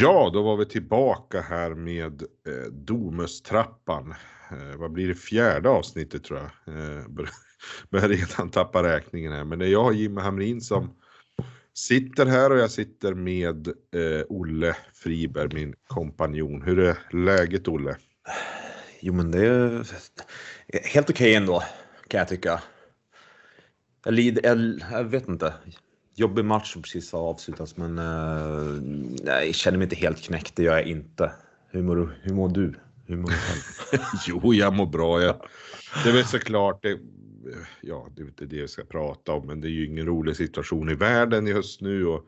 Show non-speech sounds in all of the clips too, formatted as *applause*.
Ja, då var vi tillbaka här med eh, Domustrappan. Eh, vad blir det fjärde avsnittet tror jag. Eh, bör- *laughs* börjar redan tappa räkningen här. Men det är jag, Jimmy Hamrin, som sitter här och jag sitter med eh, Olle Friberg, min kompanjon. Hur är läget Olle? Jo, men det är helt okej ändå, kan jag tycka. Jag, lider, jag, jag vet inte. Jobbig match som precis har avslutats, men eh, nej, jag känner mig inte helt knäckt. Det gör jag inte. Hur mår, du- hur mår du? Hur mår du själv? *laughs* Jo, jag mår bra. Jag, det är väl såklart, det, ja, det är inte det jag ska prata om, men det är ju ingen rolig situation i världen just nu och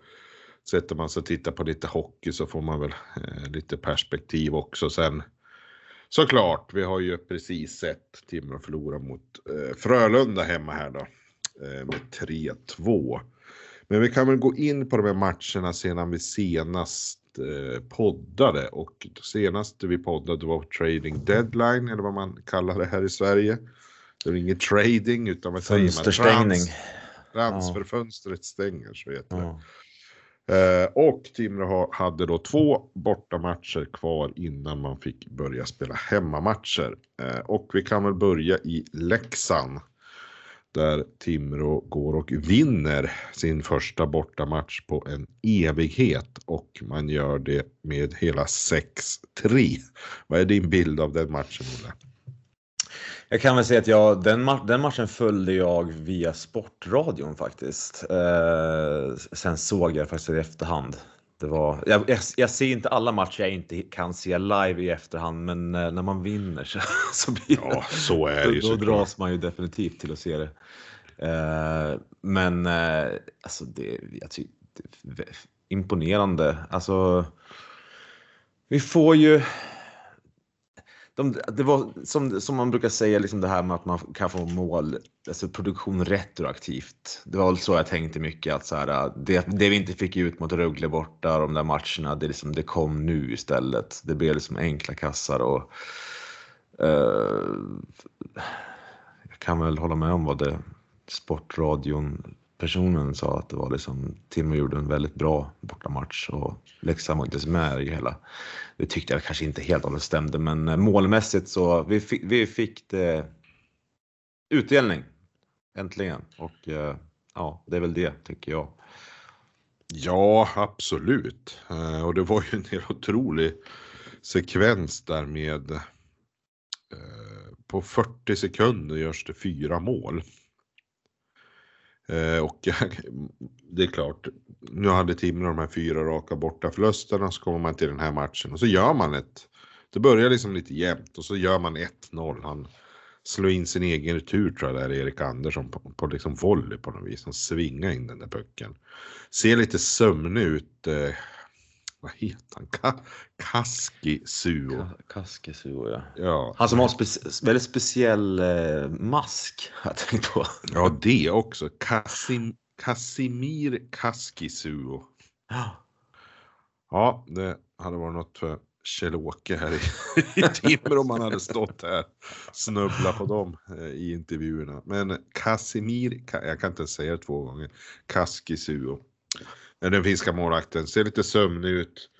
sätter man sig och tittar på lite hockey så får man väl eh, lite perspektiv också. Sen såklart, vi har ju precis sett Timrå förlora mot eh, Frölunda hemma här då eh, med 3-2. Men vi kan väl gå in på de här matcherna sedan vi senast eh, poddade och senast vi poddade var trading deadline eller vad man kallar det här i Sverige. Det är ingen trading utan vad säger man? Fönsterstängning. Transferfönstret stänger så heter det. Ja. Eh, och Timrå ha- hade då två bortamatcher kvar innan man fick börja spela hemmamatcher. Eh, och vi kan väl börja i Leksand. Där Timrå går och vinner sin första bortamatch på en evighet. Och man gör det med hela 6-3. Vad är din bild av den matchen Olle? Jag kan väl säga att jag, den, ma- den matchen följde jag via Sportradion faktiskt. Eh, sen såg jag faktiskt i efterhand. Det var, jag, jag, jag ser inte alla matcher jag inte kan se live i efterhand, men eh, när man vinner så, *laughs* så blir Ja, så är det då, då dras man ju definitivt till att se det. Eh, men eh, alltså det, jag tycker, det är imponerande. Alltså, vi får ju de, det var som, som man brukar säga, liksom det här med att man kan få mål, alltså produktion retroaktivt. Det var väl så jag tänkte mycket att så här, det, det vi inte fick ut mot Rögle borta, de där matcherna, det, liksom, det kom nu istället. Det blev liksom enkla kassar och uh, jag kan väl hålla med om vad det Sportradion personen sa att det var liksom Timrå gjorde en väldigt bra bortamatch och Leksand var inte så med i det hela. Det tyckte jag kanske inte helt och hållet stämde, men eh, målmässigt så vi fick, vi fick det utdelning äntligen och eh, ja, det är väl det tycker jag. Ja, absolut. Eh, och det var ju en helt otrolig sekvens där med på 40 sekunder görs det fyra mål. Eh, och jag, *laughs* det är klart, nu hade Timrå de här fyra raka borta förlusterna så kommer man till den här matchen och så gör man ett. Det börjar liksom lite jämnt och så gör man 1-0. Han slår in sin egen retur tror jag där Erik Andersson på, på liksom volley på något vis. Han svingar in den där pucken. Ser lite sömnig ut. Eh, *laughs* vad heter han? Ka Kaski Suo. Kaskesuo ja. Ja. Han som har en spec- väldigt speciell eh, mask *laughs* jag tänkt på. ja, det också. Kasim Kasimir Kaskisuo. Ja. Ja, det hade varit något för Kjell-Åke här i, *laughs* i Timrå om han hade stått här. Snubbla på dem eh, i intervjuerna. Men Casimir, Ka- jag kan inte säga det två gånger, Kaskisuo. Eh, den finska målvakten ser lite sömnig ut.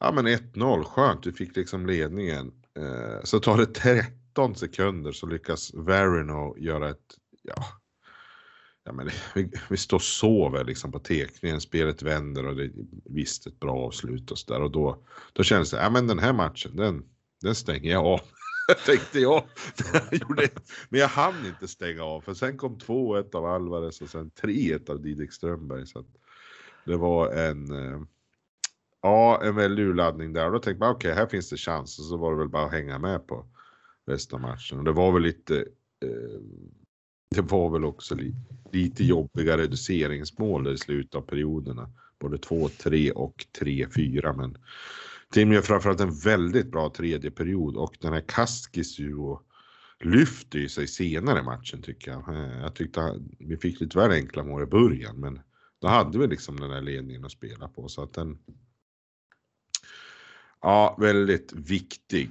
Ja men 1-0, skönt, vi fick liksom ledningen. Eh, så tar det 13 sekunder så lyckas Verino göra ett, ja, ja men vi, vi står och sover liksom på tekningen, spelet vänder och det är visst ett bra avslut och sådär och då, då kändes det, ja men den här matchen, den, den stänger jag av. *laughs* Tänkte jag. *laughs* jag men jag hann inte stänga av för sen kom 2-1 av Alvarez och sen 3-1 av Didrik Strömberg. Så att det var en, eh, ja, en väldig urladdning där och då tänkte man okej, här finns det chans och så var det väl bara att hänga med på resten av matchen. Och det var väl lite, eh, det var väl också li, lite jobbiga reduceringsmål i slutet av perioderna. Både 2-3 och 3-4 men Tim gör framförallt en väldigt bra tredje period och den här Kaskis ju lyfter ju sig senare i matchen tycker jag. Eh, jag tyckte vi fick lite väl enkla mål i början men då hade vi liksom den här ledningen att spela på så att den Ja, väldigt viktig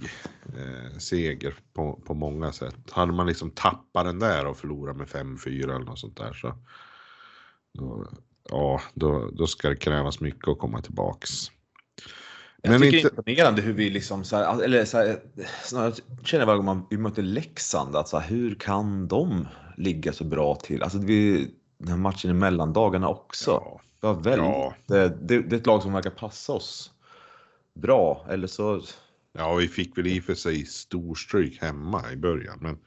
eh, seger på, på många sätt. Hade man liksom tappat den där och förlorat med 5-4 eller något sånt där så då, ja, då, då ska det krävas mycket att komma tillbaks. Jag Men tycker inte- det är imponerande hur vi liksom så här, eller så här, snarare känner varje gång vi möter Leksand att så här, hur kan de ligga så bra till? Alltså vi, den här matchen i mellandagarna också. Ja. Det, var väldigt, Ja. det, det, det är ett lag som verkar passa oss bra. Eller så, Ja, vi fick väl i och för sig storstryk hemma i början, men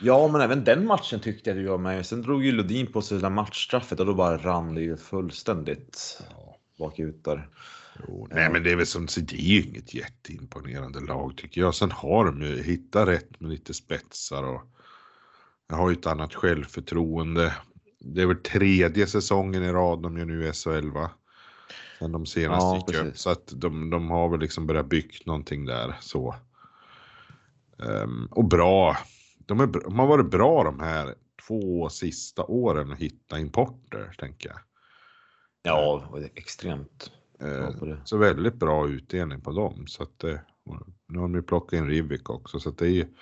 ja, men även den matchen tyckte jag vi var med. Sen drog ju Lodin på sig det där matchstraffet och då bara rann det ju fullständigt bakut där. Jo, nej, men det är väl som det är ju inget jätteimponerande lag tycker jag. Sen har de ju hittat rätt med lite spetsar och jag har ju ett annat självförtroende. Det är väl tredje säsongen i rad de gör nu SHL va? Sen de senast Ja, gick upp. Så att de, de har väl liksom börjat byggt någonting där så. Ehm, och bra. De, är, de har varit bra de här två sista åren att hitta importer tänker jag. Ja, och det är extremt bra Eh, på det. Så väldigt bra utdelning på dem. Så att, eh, nu har de ju plockat in Rivik också. Så att det är, ju-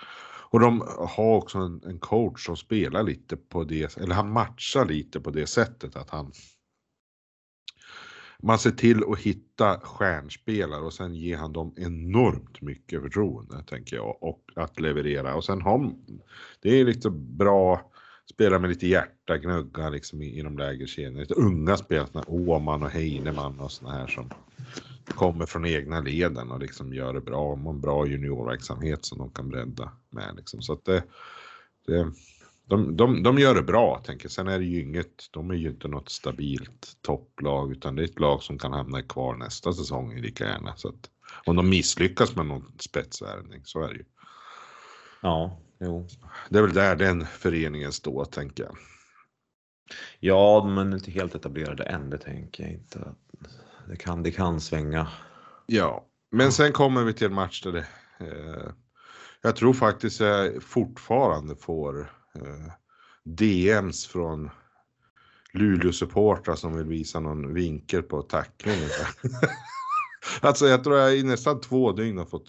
och de har också en, en coach som spelar lite på det, eller han matchar lite på det sättet att han man ser till att hitta stjärnspelare och sen ger han dem enormt mycket förtroende tänker jag och att leverera och sen har det är lite bra spelare med lite hjärta, gnugga liksom i, i de lägre kedjorna. Lite unga spelare, Åman och Heinemann och såna här som kommer från egna leden och liksom gör det bra. De har en bra juniorverksamhet som de kan bredda med liksom. Så att det, det de, de, de gör det bra, tänker jag. Sen är det ju inget, de är ju inte något stabilt topplag, utan det är ett lag som kan hamna kvar nästa säsong lika gärna. Så att, om de misslyckas med någon spetsvärvning, så är det ju. Ja, jo. Det är väl där den föreningen står, tänker jag. Ja, men inte helt etablerade än, det tänker jag inte. Det kan, det kan svänga. Ja, men sen kommer vi till en match där det, eh, jag tror faktiskt jag fortfarande får eh, DMs från Luleå-supportrar som vill visa någon vinkel på tacklingen. *laughs* alltså jag tror jag i nästan två dygn har fått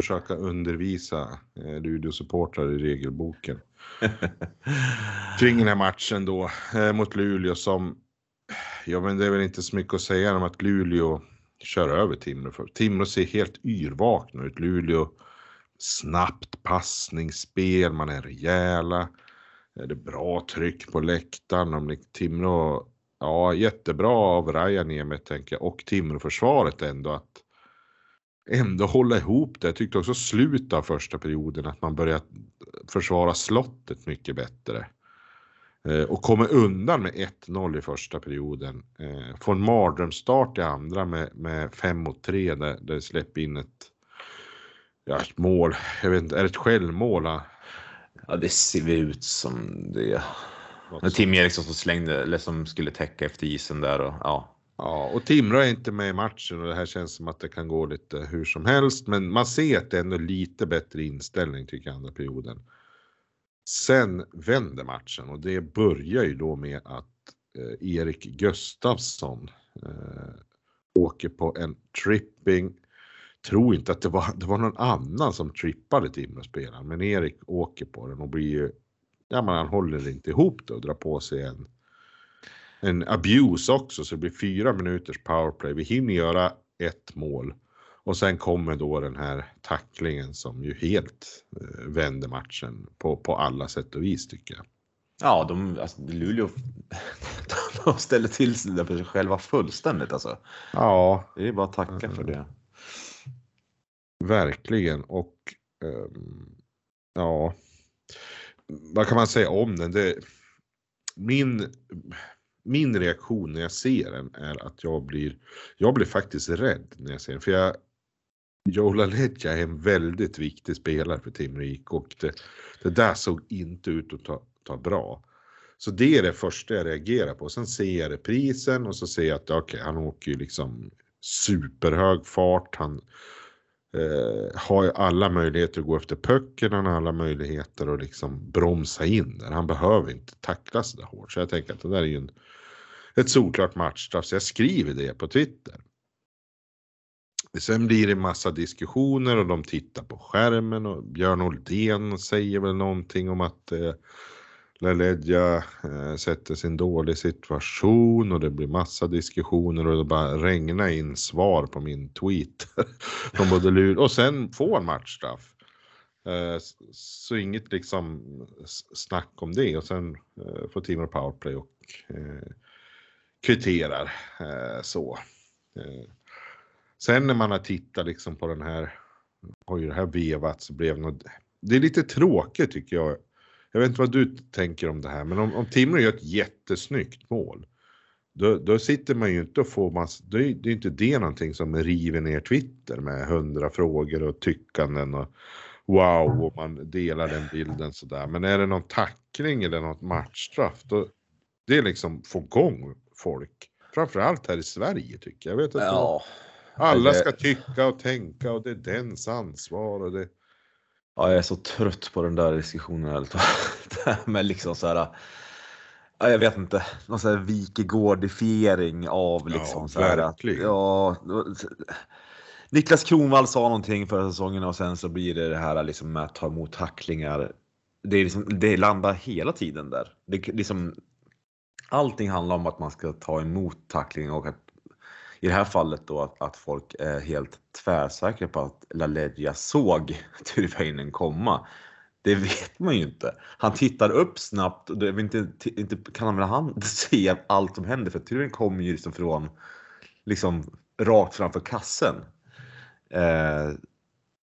försöka undervisa eh, Luleå-supportrar i regelboken. *laughs* Kring den här matchen då eh, mot Luleå som, ja men det är väl inte så mycket att säga om att Luleå kör över Timrå. För Timrå ser helt yrvakna ut. Luleå snabbt passningsspel, man är rejäla. Det är bra tryck på läktaren. Om Timrå, ja jättebra av Rajaniemet tänker jag och Timrå-försvaret ändå att ändå hålla ihop det. Jag tyckte också slutet av första perioden att man började försvara slottet mycket bättre. Eh, och kommer undan med 1-0 i första perioden. Eh, får en mardrömsstart i andra med, med 5 mot 3 där, där släpper in ett, ja, ett mål. Jag vet inte, är det ett självmål? va? Ja, det ser ut som det. Sånt. Tim Eriksson som slängde, eller som skulle täcka efter isen där och ja. Ja, och Timrå är inte med i matchen och det här känns som att det kan gå lite hur som helst. Men man ser att det är ändå lite bättre inställning tycker jag andra perioden. Sen vänder matchen och det börjar ju då med att eh, Erik Gustafsson eh, åker på en tripping tror inte att det var, det var någon annan som trippade Timrå-spelaren, men Erik åker på den och blir ju, ja men han håller inte ihop det och drar på sig en, en abuse också, så det blir fyra minuters powerplay. Vi hinner göra ett mål och sen kommer då den här tacklingen som ju helt eh, vänder matchen på, på alla sätt och vis tycker jag. Ja, de, alltså, Luleå *laughs* de ställer till det för sig själva fullständigt alltså. Ja. Det är bara att tacka för det. Verkligen och um, ja, vad kan man säga om den? Det, min, min reaktion när jag ser den är att jag blir, jag blir faktiskt rädd när jag ser den. För jag, Joe LaLeggia är en väldigt viktig spelare för Timrå IK och det, det där såg inte ut att ta, ta bra. Så det är det första jag reagerar på. Sen ser jag reprisen och så ser jag att okay, han åker ju liksom superhög fart. Han eh, har ju alla möjligheter att gå efter pucken, han har alla möjligheter att liksom bromsa in där. Han behöver inte tacklas så där hårt. Så jag tänker att det där är ju en, ett solklart matchstraff, så jag skriver det på Twitter. Sen blir det massa diskussioner och de tittar på skärmen och Björn Oldén säger väl någonting om att eh, LaLeggia eh, sätter sin dålig situation och det blir massa diskussioner och det bara regnar in svar på min tweet *laughs* från både Luleå och sen får matchstraff. Eh, så inget liksom snack om det och sen eh, får Timrå powerplay och eh, kvitterar eh, så. Eh, Sen när man har tittat liksom på den här, har ju det här vevats blev något, det är lite tråkigt tycker jag jag vet inte vad du tänker om det här, men om, om Timrå gör ett jättesnyggt mål, då, då sitter man ju inte och får massa, det är, det är inte det någonting som river ner Twitter med hundra frågor och tyckanden och wow och man delar den bilden sådär. Men är det någon tackling eller något matchstraff, då det är liksom få igång folk. Framförallt här i Sverige tycker jag. jag vet att Ja alla ska tycka och tänka och det är dens ansvar och det. Ja, jag är så trött på den där diskussionen. ärligt talat. Med liksom så här. Ja, jag vet inte, någon sån här Wikegårdifiering av liksom Ja, så här. att-. Ja, Niklas Kronwall sa någonting förra säsongen och sen så blir det det här liksom med att ta emot tacklingar. Det, är liksom, det landar hela tiden där. Det, liksom, allting handlar om att man ska ta emot tackling och att i det här fallet då att, att folk är helt tvärsäkra på att LaLeggia såg *laughs* Tyrväinen komma. Det vet man ju inte. Han tittar upp snabbt och det är inte, inte kan han väl han *laughs* se allt som händer för Tyrväinen kommer ju liksom från liksom rakt framför kassen. Eh,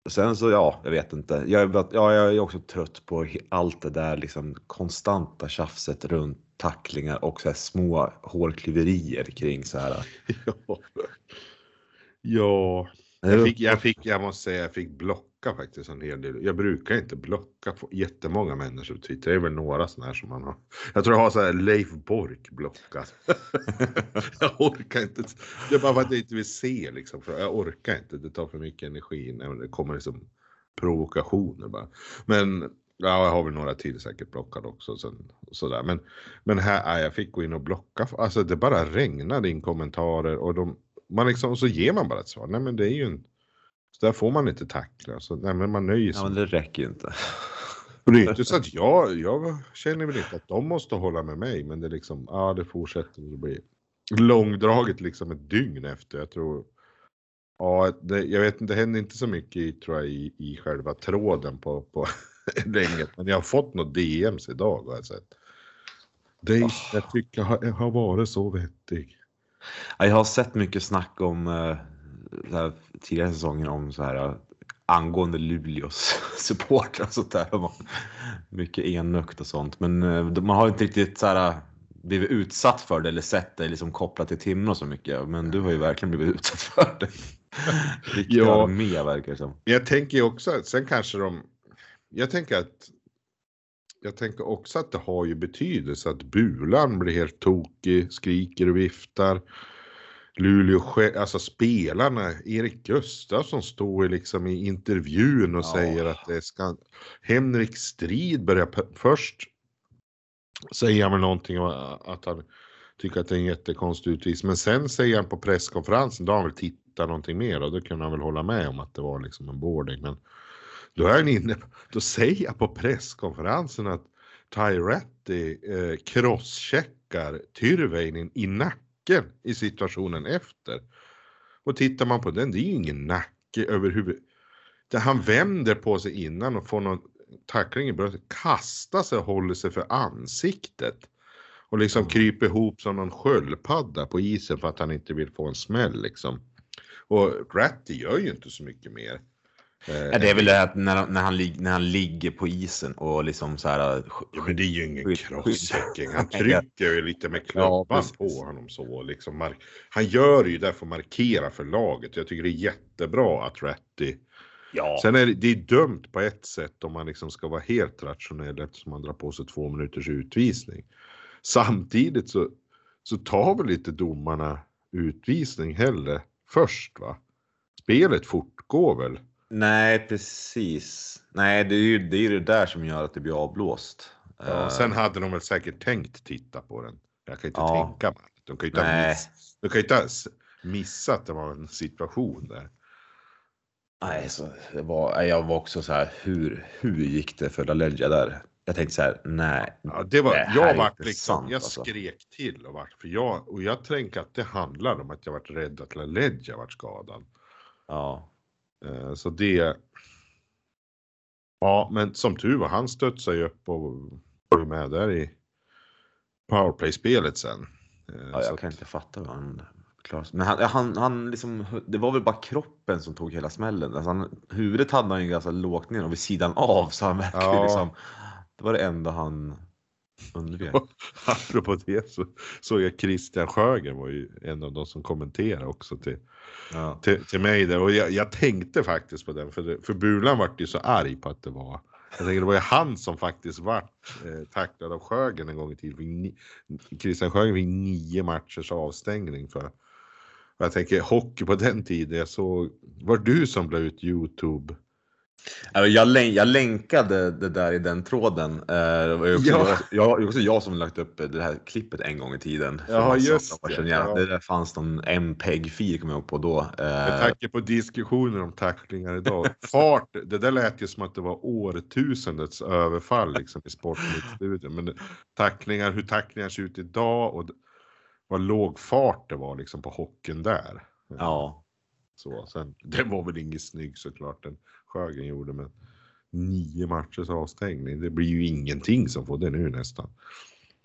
sen så ja, jag vet inte. Jag är, ja, jag är också trött på allt det där liksom konstanta tjafset runt tacklingar och så här små hårklyverier kring så här. *laughs* Ja. ja. Jag fick, jag fick, jag måste säga, jag fick blocka faktiskt en hel del. Jag brukar inte blocka jättemånga människor på Twitter. Det är väl några sådana här som man har. Jag tror jag har så här Leif Bork blockat. *laughs* jag orkar inte. Det är bara för att jag inte vill se liksom. Jag orkar inte. Det tar för mycket energi när det kommer liksom provokationer bara. Men ja, jag har väl några till säkert blockade också. Sen, sådär. Men, men här, jag fick gå in och blocka. Alltså det bara regnade in kommentarer och de, man liksom, så ger man bara ett svar. Nej men det är ju en, så där får man inte tackla. Så, nej men man nöjer sig. Ja, men det räcker ju inte. Och det är inte så att jag, jag känner väl inte att de måste hålla med mig, men det är liksom, ja det fortsätter att bli långdraget liksom ett dygn efter. Jag tror, ja det, jag vet inte, det händer inte så mycket i, tror jag i, i själva tråden på, på *laughs* länget, men jag har fått något DMs idag har jag sett. Det jag tycker har, har varit så vettig. Ja, Jag har sett mycket snack om eh, här, tidigare säsonger om så här eh, angående Luleås *laughs* supportrar och sånt där. Mycket enögt och sånt. Men eh, man har inte riktigt så här, blivit utsatt för det eller sett det liksom kopplat till Timrå så mycket. Men du har ju verkligen blivit *laughs* utsatt för det. Riktigt Ja. armé verkar det som. Jag tänker ju också att sen kanske de, jag tänker att jag tänker också att det har ju betydelse att Bulan blir helt tokig, skriker och viftar. Luleå, alltså spelarna, Erik Gustafsson står liksom i intervjun och Ja. säger att det ska, Henrik Strid börjar först säger han väl någonting om att han tycker att det är en jättekonstig utvisning, men sen säger han på presskonferensen, då har han väl tittat någonting mer och då kunde han väl hålla med om att det var liksom en boarding. Men då är han inne, då säger jag på presskonferensen att Tyretti eh, crosscheckar Tyrväinen i nacken i situationen efter. Och tittar man på den, det är ju ingen nacke överhuvud. Där han vänder på sig innan och får någon tackling i bröstet, kastar sig och håller sig för ansiktet. Och liksom kryper ihop som någon sköldpadda på isen för att han inte vill få en smäll liksom. Och Ratty gör ju inte så mycket mer. Ja, det är väl det att när, när, han, när han ligger på isen och liksom så här. Ja, men det är ju ingen crosschecking. Han *laughs* trycker ju lite med klubban precis. på honom så. Liksom han gör ju det för att markera för laget. Jag tycker det är jättebra att Ratty Ja. Sen är det, det är dumt på ett sätt om man liksom ska vara helt rationell eftersom man drar på sig två minuters utvisning. Samtidigt så, så tar väl inte domarna utvisning heller först va? Spelet fortgår väl? Nej, precis. Nej, det är ju det, är det där som gör att det blir avblåst. Ja, Eh, sen hade de väl säkert tänkt titta på den. Jag kan inte Ja. tänka mig. De kan ju inte Nej. miss, de kan ju inte ha missat att det var en situation där. Nej, så var, jag var också så här, hur, hur gick det för LaLeggia där? Jag tänkte så här, nej. Ja, det var, det jag inte liksom, sant, jag alltså. skrek till och vart, för jag, och jag tänker att det handlar om att jag vart rädd att LaLeggia vart skadad. Ja, Så det. Ja, men som tur var, han studsade ju upp och var med där i powerplay-spelet sen. Eh, ja jag kan inte fatta hur han klarade. Men han, han, han liksom, det var väl bara kroppen som tog hela smällen. Alltså han, huvudet hade han ju ganska lågt ner och vid sidan av så han verkligen Ja. liksom, det var det enda han undvek. Apropå det så såg jag Christian Sjögren var ju en av de som kommenterade också till, Ja. till, till mig där. Och jag, jag tänkte faktiskt på den, för, det, för Bulan vart ju så arg på att det var jag tänker det var ju han som faktiskt vart eh, tacklad av Sjögren en gång i tiden. Christian Sjögren fick nio matchers avstängning för. Jag tänker hockey på den tiden, jag såg, var du som la ut Youtube? Alltså, Jag, län- jag länkade det där i den tråden. Eh, Det var också, Ja. jag, också jag som lagt upp det här klippet en gång i tiden. Ja, massa just det, Ja. Det där fanns någon MPEG-fil kommer jag ihåg på då. Med Eh, tanke på diskussioner om tacklingar idag. *laughs* Fart, det där lät ju som att det var årtusendets överfall liksom i sportstudion. Men tacklingar, hur tacklingar ser ut idag och vad låg fart det var liksom på hockeyn där. Ja, Så, sen, det var väl inget snygg såklart den Sjögren gjorde men nio matchers avstängning. Det blir ju ingenting som får det nu nästan.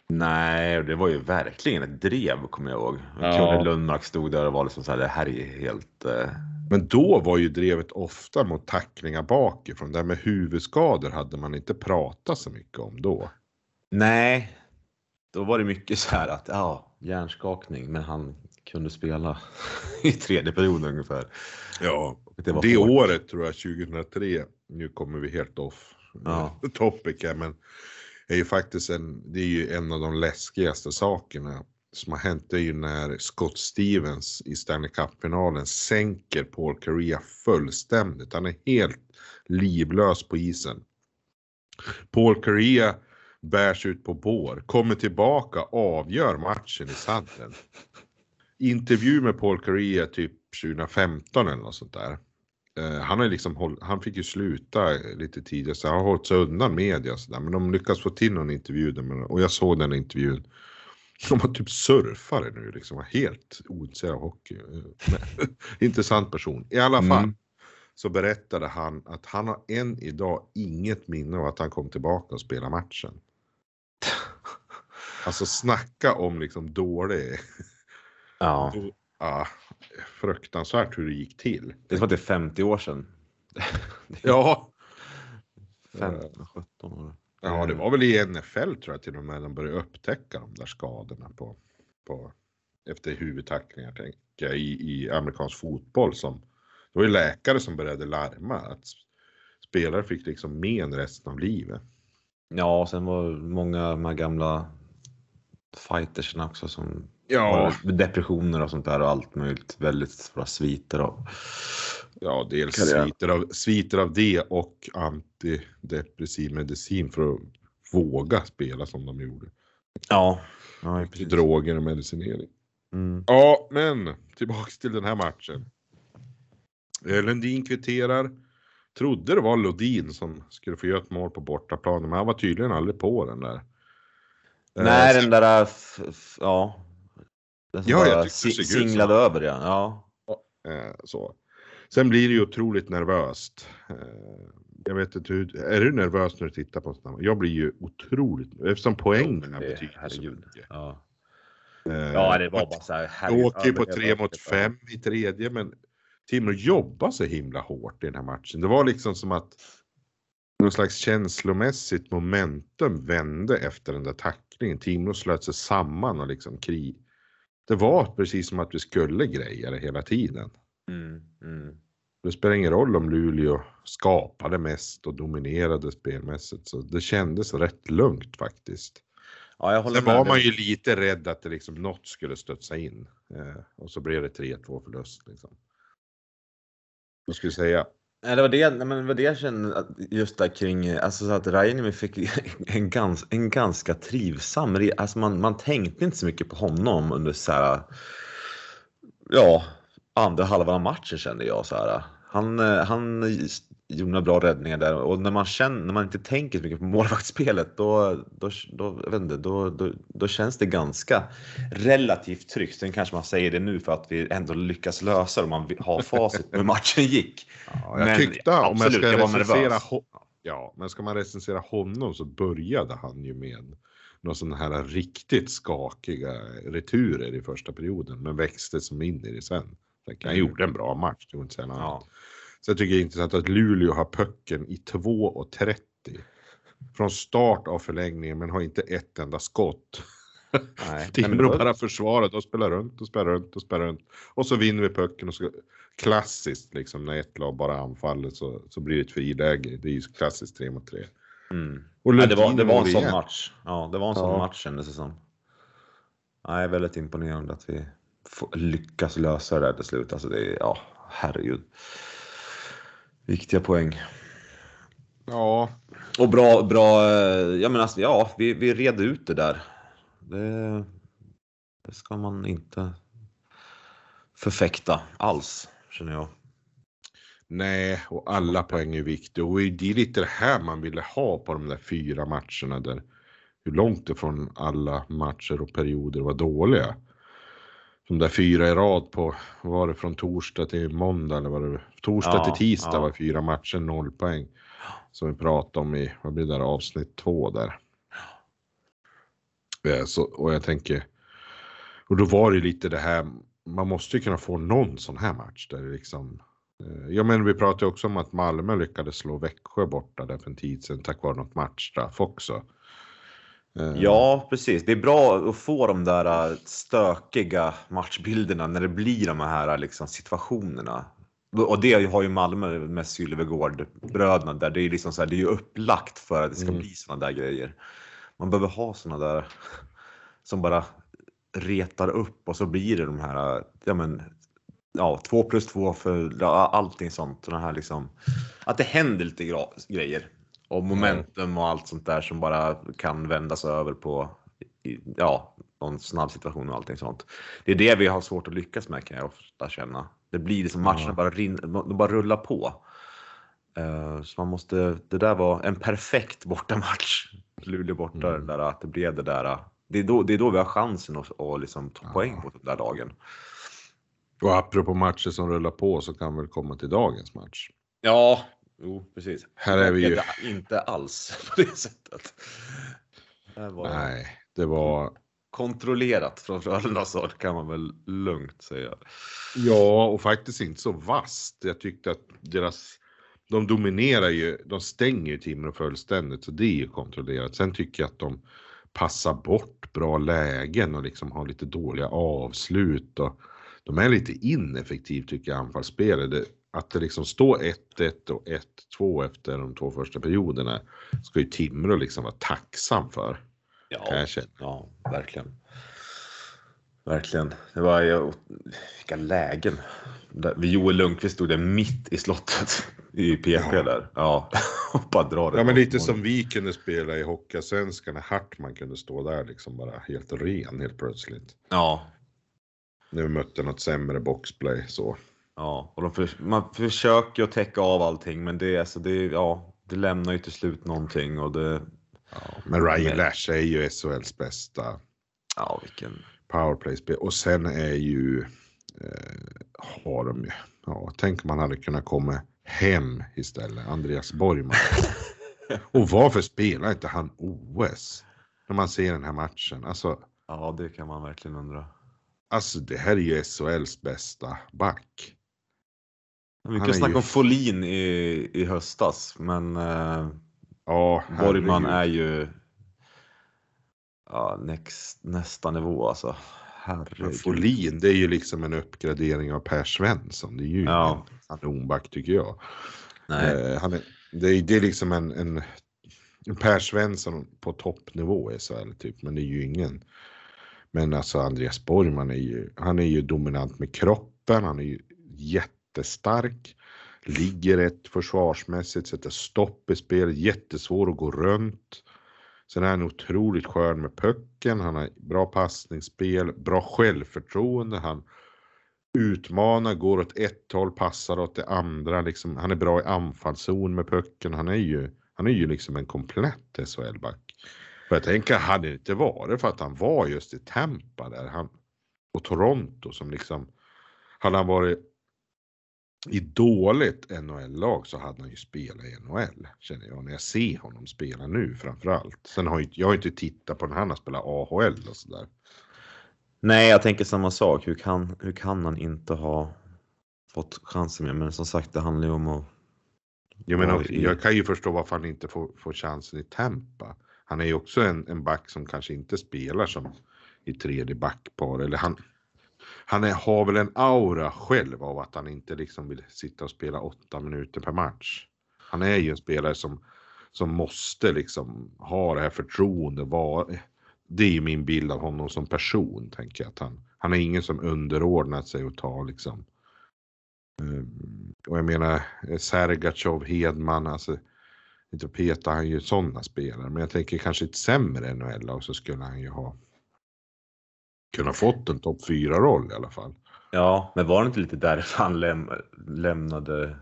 nej, det var ju verkligen ett drev kommer jag ihåg. Ja. Kronne Lundmark stod där och var liksom så här, det här är helt... Eh, Men då var ju drevet ofta mot tacklingar bakifrån. Det här med huvudskador hade man inte pratat så mycket om då. nej, då var det mycket så här att ja, hjärnskakning, men han kunde spela *laughs* i tredje perioden ungefär. Ja, Det det året tror jag, 2003, nu kommer vi helt off Ja. *laughs* topic här, men är ju faktiskt en, det är ju en av de läskigaste sakerna som har hänt. Det är ju när Scott Stevens i Stanley Cup-finalen sänker Paul Kariya fullständigt. Han är helt livlös på isen. Paul Kariya bärs ut på bår, kommer tillbaka, avgör matchen i sadden. Intervju med Paul Kariya typ 2015 eller något sånt där. Eh, han, har liksom håll, han fick ju sluta lite tidigare så han har hållit sig undan media så där. Men de lyckas få till någon intervju där och jag såg den intervjun. De var typ surfare nu liksom, var helt ointresserade av hockey. Eh, *laughs* Intressant person. I alla fall Mm. så berättade han att han har än idag inget minne av att han kom tillbaka och spelade matchen. *laughs* Alltså snacka om liksom dålig, Ja, ja, fruktansvärt hur det gick till. det är som att det är 50 år sedan. *laughs* Ja, 15, 17 år. Ja, det var väl i NFL tror jag till och med de började upptäcka de där skadorna på, på efter huvudtacklingar tänker jag, i, i amerikansk fotboll som det var ju läkare som började larma att spelare fick liksom men resten av livet. Ja, sen var många av de här gamla fightersna också som Ja, depressioner och sånt där och allt möjligt. Väldigt svåra sviter av. ja dels Karriär. sviter av, sviter av det och antidepressiv medicin för att våga spela som de gjorde. Ja, ja precis. Droger och medicinering. Mm. Ja, men tillbaks till den här matchen. Eh, Lundin kvitterar. Trodde det var Lodin som skulle få göra ett mål på bortaplan, men han var tydligen aldrig på den där. Eh, Nej, den där, f- ja. Den som Ja, jag tyckte det singlade över ja. ja. Eh, så. Sen blir det ju otroligt nervöst. Eh, jag vet inte hur, är du nervös när du tittar på sådana? Jag blir ju otroligt, eftersom poängerna Det- betyder så mycket. Ja. Eh, ja, det var bara så här. herregud, åker ju på över- tre mot fem i tredje, men Timrå jobbar så himla hårt i den här matchen. Det var liksom som att någon slags känslomässigt momentum vände efter den där tacklingen. Timrå slöt sig samman och liksom krig. Det var precis som att vi skulle greja det hela tiden. Mm, mm. Det spelar ingen roll om Luleå skapade mest och dominerade spelmässigt, så det kändes rätt lugnt faktiskt. Ja, jag håller Sen med. var man ju lite rädd att det liksom något skulle studsa in eh, och så blev det 3-2 förlust. Liksom. Jag skulle säga, Nej, det var det, men det var det jag kände att just där kring, alltså så att Rainimi fick *laughs* en, gans, en ganska trivsam, alltså man, man tänkte inte så mycket på honom under så här, ja, andra halvan av matchen kände jag så här. Han, eh, han gjorde några bra räddningar där och när man känner, när man inte tänker så mycket på målvaktsspelet då, då, då, jag vet inte, då, då, då känns det ganska relativt tryggt. Sen kanske man säger det nu för att vi ändå lyckas lösa det och man vill ha facit hur matchen gick. ja, jag Men tyckte om jag ska jag recensera, ja, men ska man recensera honom så började han ju med några sådana här riktigt skakiga returer i första perioden, men växte som in i det sen. Han Mm. gjorde en bra match, det går inte säga något. Ja. Så jag tycker det är intressant att Luleå har pucken i 2.30 från start av förlängningen men har inte ett enda skott. Nej, *laughs* Timrå bara försvarar och spelar runt och spelar runt och spelar runt. Och så vinner vi pucken och så klassiskt liksom när ett lag bara anfaller så, så blir det ett friläge. Det är ju klassiskt 3 mot 3. Mm. Och Nej, det var, det var en sån match. Ja, det var en sån Ja. match kändes det som. Nej, väldigt imponerande att vi lyckas lösa det där till slut. Alltså det är, ja, herregud. Viktiga poäng. Ja, Och bra, bra, eh, jag menar, alltså, ja, vi, vi red ut det där. Det, det ska man inte förfäkta alls, känner jag. nej, och alla poäng är viktiga. Och det är lite det här man ville ha på de där fyra matcherna där hur långt ifrån alla matcher och perioder var dåliga. De där fyra i rad på, var det från torsdag till måndag eller var det torsdag Ja, till tisdag ja. var fyra matcher, noll poäng. Som vi pratade om i, vad blir det där, avsnitt två där. Eh, Så, och jag tänker, och då var det lite det här, man måste ju kunna få någon sån här match där det liksom eh, Ja men vi pratade också om att Malmö lyckades slå Växjö borta där för en tid sedan tack vare något matchstraff också. Eh, Ja, precis. Det är bra att få de där äh, stökiga matchbilderna när det blir de här liksom, situationerna. Och det har ju Malmö med Sylvegård-bröderna där. Det är, liksom så här, det är ju upplagt för att det ska Mm. bli sådana där grejer. Man behöver ha sådana där *laughs* som bara retar upp och så blir det de här, äh, ja men, ja, två plus två för allting sånt. Såna här liksom, att det händer lite grejer. Och momentum och allt sånt där som bara kan vändas över på ja, någon snabb situation och allting sånt. Det är det vi har svårt att lyckas med kan jag ofta känna. Det blir liksom matcherna bara, rin, de bara rullar på. Eh, Så man måste, det där var en perfekt bortamatch. Luleå borta, Mm. där, att det blev det där. Det är då, det är då vi har chansen att, att liksom ta Ja. poäng på den där dagen. Och apropå matcher som rullar på så kan vi komma till dagens match. Ja, jo precis. Här är vi ju- Inte alls *laughs* på det sättet. Det Nej, det var kontrollerat från Frölundas håll kan man väl lugnt säga. Ja, och faktiskt inte så vasst. Jag tyckte att deras, de dominerar ju, de stänger ju Timrå fullständigt så det är ju kontrollerat. Sen tycker jag att de passar bort bra lägen och liksom har lite dåliga avslut och de är lite ineffektiv tycker jag anfallsspelet. Att det liksom står 1-1 och 1-2 efter de två första perioderna ska ju Timrå liksom vara tacksam för. Ja, ja verkligen. Verkligen. Det var ju, vilka lägen. Där- Joel Lundqvist stod där mitt i slottet *laughs* i PP Ja. där. Ja, *laughs* och bara drar det. Ja men lite som vi kunde spela i Hockeyallsvenskan när Hartman kunde stå där liksom bara helt ren helt plötsligt. Ja, vi mötte något sämre boxplay så. Ja, och för, man försöker att täcka av allting, men det, alltså, det, ja, det lämnar ju till slut någonting och det... Ja, men Ryan Lash är ju SHLs bästa Ja, vilken... powerplay-spel. Och sen är ju, eh, har de ju, ja, tänk om man hade kunnat komma hem istället, Andreas Borgman. *laughs* Och varför spelar inte han OS? När man ser den här matchen. Alltså, Ja, det kan man verkligen undra. alltså det här är ju SHLs bästa back. Är snacka ju- om Folin i, i höstas, men eh, Ja, Borgman är ju ja, next, nästa nivå alltså. Herregud. Folin, det är ju liksom en uppgradering av Per Svensson. Det är ju Ja. ingen kanonback tycker jag. Nej. Eh, han är, det, är, det är liksom en, en, en Per Svensson på toppnivå i SHL typ, men det är ju ingen. Men alltså Andreas Borgman är ju, han är ju dominant med kroppen, han är ju jättestark, ligger rätt försvarsmässigt, sätter stopp i spel, jättesvår att gå runt. Sen är han otroligt skön med pucken, han har bra passningsspel, bra självförtroende, han utmanar, går åt ett håll, passar åt det andra. Liksom, han är bra i anfallszon med pucken. Han är ju, han är ju liksom en komplett SHL-back. För jag tänker, hade det inte varit för att han var just i Tampa där, han, och Toronto som liksom, hade han varit i dåligt NHL-lag så hade han ju spelat i NHL, känner jag, när jag ser honom spela nu framförallt. Sen har jag har ju inte tittat på när han har spelat AHL och sådär. Nej, jag tänker samma sak. Hur kan, hur kan han inte ha fått chansen mer? Men som sagt, det handlar ju om att... Jag, menar, jag kan ju förstå varför han inte får, får chansen i Tampa. Han är ju också en, en back som kanske inte spelar som i tredje backpar. Eller han, han är, har väl en aura själv av att han inte liksom vill sitta och spela åtta minuter per match. Han är ju en spelare som, som måste liksom ha det här förtroendet. Vara, det är ju min bild av honom som person, tänker jag. Att han, han är ingen som underordnat sig och tar liksom eh, Och jag menar eh, Sergatjov, Hedman, alltså inte petar han ju sådana spelare, men jag tänker kanske ett sämre NHL och så skulle han ju ha kunnat fått en topp 4-roll i alla fall. Ja, men var det inte lite därför han läm lämnade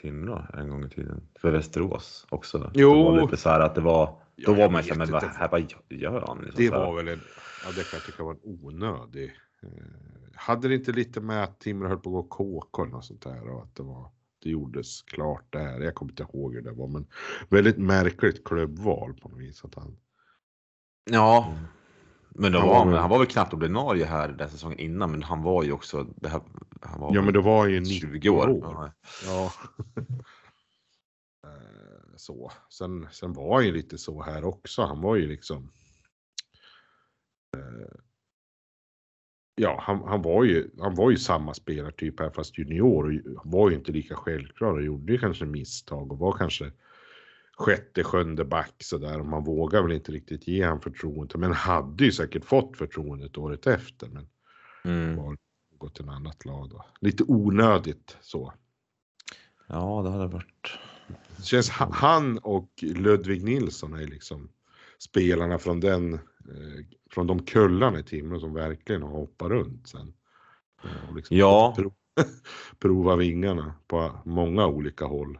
Timrå en gång i tiden? För Västerås också? Jo. Det var lite så här att det var... Då Ja, var man ju såhär, men vad, här, vad gör han? Liksom Det var väl en, ja det kan jag tycka var en onödig. Eh, hade det inte lite med att Timrå höll på att gå KK något sånt där och att det var det gjordes klart där. Jag kommer inte ihåg hur det var, men väldigt märkligt klubbval på något vis att han. Ja. Men då Han var, han, han var väl knappt ordinarie här den säsongen innan, men han var ju också... Det här, han var Ja, men det var ju 20 20 år. år. Ja. *laughs* Eh, så. Sen, sen var han ju lite så här också. Han var ju liksom. eh, Ja, han, han, var ju, han var ju samma spelartyp här fast junior och var ju inte lika självklar och gjorde ju kanske misstag och var kanske sjätte, sjunde back sådär. Man vågar väl inte riktigt ge han förtroende, men hade ju säkert fått förtroendet året efter. Men Mm. var gått till ett annat lag då. Lite onödigt så. ja, det hade varit... Det känns ha- han och Ludvig Nilsson är liksom spelarna från den, eh, från de kullarna i Timrå som verkligen har hoppat runt sen. Och liksom Ja. Prov, *laughs* prova vingarna på många olika håll.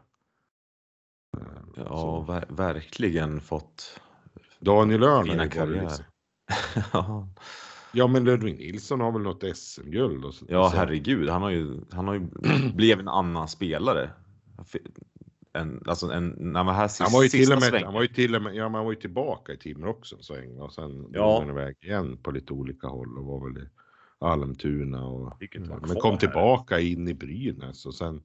Eh, Ja, ver verkligen fått Daniel ju fina liksom, *laughs* ja, Ja men Ludvig Nilsson har väl något SM-guld. Ja, och så- herregud. Han har ju, han har ju *clears throat* blivit en annan spelare. En, alltså en, när man här Han var ju till sista och med, han var ju till och med, ja, men han var ju tillbaka i Timrå också en sväng och sen drog Ja. han iväg igen på lite olika håll och var väl i Almtuna och men kom här. tillbaka in i Brynäs och sen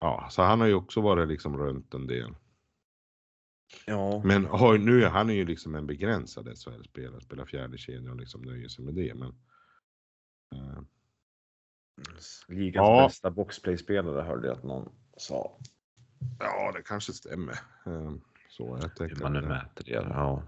ja, så han har ju också varit liksom runt en del. Ja. Men har, nu är han är ju liksom en begränsad SHL-spelare, spelar fjärde kedja och liksom nöjer sig med det. Men, eh, Ligans Ja. bästa boxplay-spelare hörde jag att någon sa. ja, det kanske stämmer. Eh, så jag Hur tänker man nu mäter det. Ja.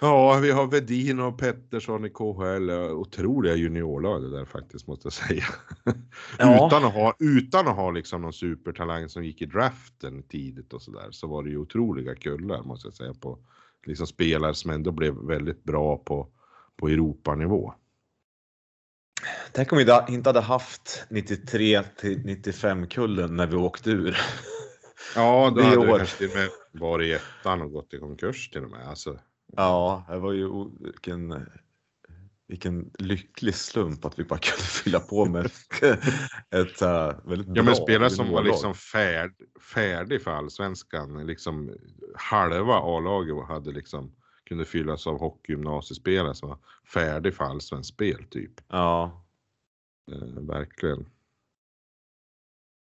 Ja, vi har Vedin och Pettersson i KHL. Otroliga juniorlag det där faktiskt måste jag säga. *laughs* Ja. utan att ha, utan att ha liksom någon supertalang som gick i draften tidigt och sådär så var det ju otroliga kullar måste jag säga på liksom spelare som ändå blev väldigt bra på, på Europanivå. Tänk om vi inte hade haft 93 till 95 kullen när vi åkte ur. Ja, då Det hade år. det kanske till och med varit i ettan och gått i konkurs till och med. Alltså, Ja, det var ju vilken, vilken lycklig slump att vi bara *laughs* kunde fylla på med *laughs* ett uh, väldigt ja, bra men spelare som var liksom färd, färdig för allsvenskan, liksom halva A-laget hade liksom kunde fyllas av hockeygymnasiespelare som var färdig för allsvenskt spel typ. Ja, Eh, verkligen.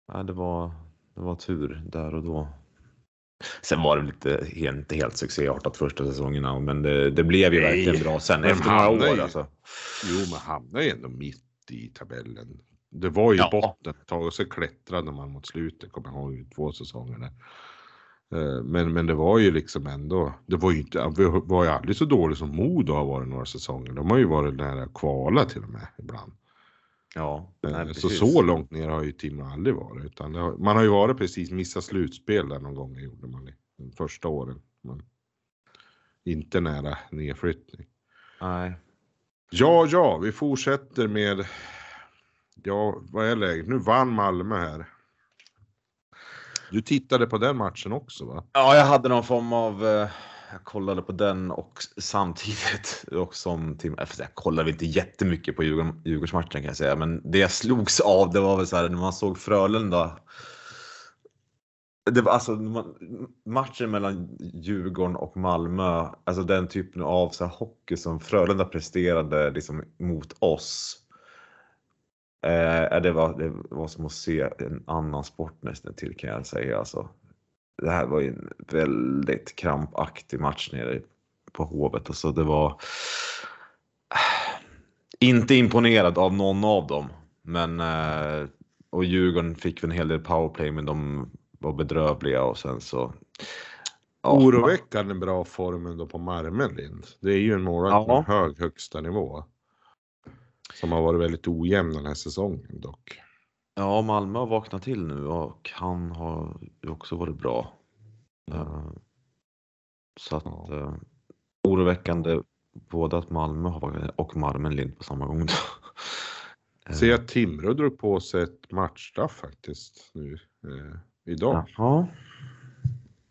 ja det, var, det var tur där och då. Sen var det lite, inte helt succéartat första säsongerna, men det, det blev ju Nej, verkligen bra sen men efter några år. ju- Alltså. Jo, men hamnade ju ändå mitt i tabellen. Det var ju Ja. botten ett tag och så klättrade man mot slutet, kommer jag ihåg, två säsonger där. Eh, Men, men det var ju liksom ändå, det var ju inte, vi var ju aldrig så dåligt som Modo har varit några säsonger. De har ju varit nära kvala till och med ibland. Ja, Eh, nej, så precis. så långt ner har ju Timrå aldrig varit. Utan det har, man har ju varit precis, missat slutspel där någon gång gjorde man i de första åren. Men inte nära nedflyttning. Nej. Ja, ja, vi fortsätter med. Ja, vad är läget? Nu vann Malmö här. Du tittade på den matchen också va? Ja, jag hade någon form av... Jag kollade på den och samtidigt *laughs* och som Tim, jag kollade inte jättemycket på Djurgården, Djurgårdsmatchen kan jag säga, men det jag slogs av det var väl så här när man såg Frölunda. Det var alltså matchen mellan Djurgården och Malmö, alltså den typen av så här, hockey som Frölunda presterade liksom mot oss. Eh, det, var, det var som att se en annan sport nästan till kan jag säga. Alltså, det här var ju en väldigt krampaktig match nere på Hovet. Alltså, det var *sighs* inte imponerad av någon av dem. Men, eh, och Djurgården fick en hel del powerplay men de var bedrövliga och sen så... Ja, Oroväckande bra form ändå på Marmelind. Det är ju en målvakt Ja. på hög högsta nivå. Som har varit väldigt ojämn den här säsongen dock. Ja, Malmö har vaknat till nu och han har ju också varit bra. Eh, Så att Ja. eh, oroväckande både att Malmö har vaknat och Marmelind på samma gång. *laughs* Eh, Ser att Timrå drog på sig ett matchstraff faktiskt nu eh, idag. Jaha.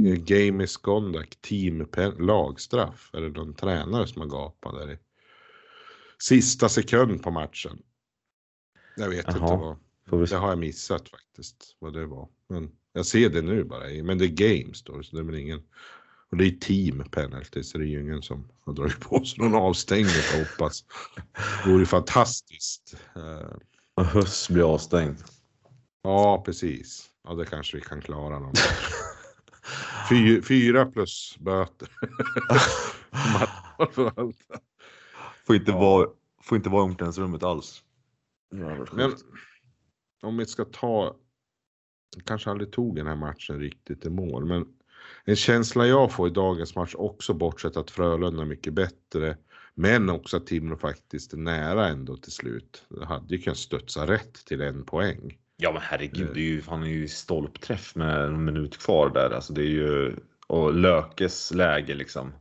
Eh, Game misconduct, team lagstraff. Är det någon tränare som har gapat där i sista sekund på matchen? Jag vet Jaha. inte vad. Vi Det har jag missat faktiskt vad det var. Men jag ser det nu bara. Men det är games då, så det är väl ingen. Och det är team penalty, så det är ju ingen som har dragit på sig någon avstängning jag hoppas. Det vore fantastiskt. Och Huss blir avstängd. Ja, precis. Ja, det kanske vi kan klara någon. *laughs* Fy, fyra plus böter. *laughs* Får inte, Ja. vara, får inte vara i omklädningsrummet alls. Men om vi ska ta, kanske aldrig tog den här matchen riktigt i mål, men en känsla jag får i dagens match också bortsett att Frölunda är mycket bättre, men också att Timrå faktiskt är nära ändå till slut. Det hade ju kunnat studsa rätt till en poäng. Ja men herregud, det är ju, fan är ju stolpträff med en minut kvar där. Alltså det är ju, och Lökes läge liksom.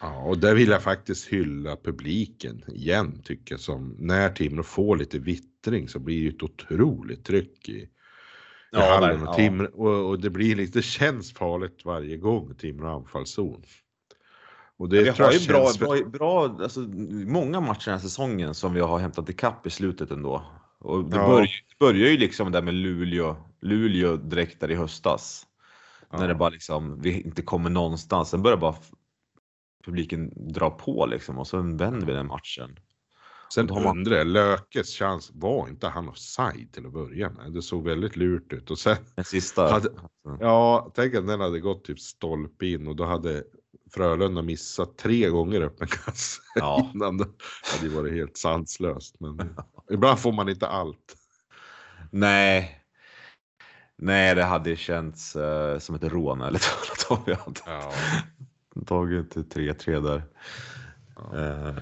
Ja, och där vill jag faktiskt hylla publiken igen tycker jag som när Timrå får lite vittring så blir det ett otroligt tryck i, i Ja, hallen och, Timrå, och, och det blir lite, det känns farligt varje gång Timrå anfallszon. Och det Vi tror har ju bra, känns- bra, bra alltså, många matcher den här säsongen som vi har hämtat ikapp i slutet ändå. Och det Ja. börjar, börjar ju liksom där med Luleå, Luleå direkt där i höstas. När Ja. det bara liksom, vi inte kommer någonstans. Sen börjar bara publiken dra på liksom och sen vänder vi den matchen. Sen har man- undrar jag, Lökes chans, var inte han offside till att börja med? Det såg väldigt lurt ut och sen Den sista. Hade- Ja, tänk att den hade gått typ stolpe in och då hade Frölunda missat tre gånger öppen kasse Ja. *laughs* innan. Det hade ju varit helt sanslöst. Men *laughs* ibland får man inte allt. Nej. Nej, det hade känts eh, som ett rån eller talat om Ja. Tagit till 3-3 där. Eh,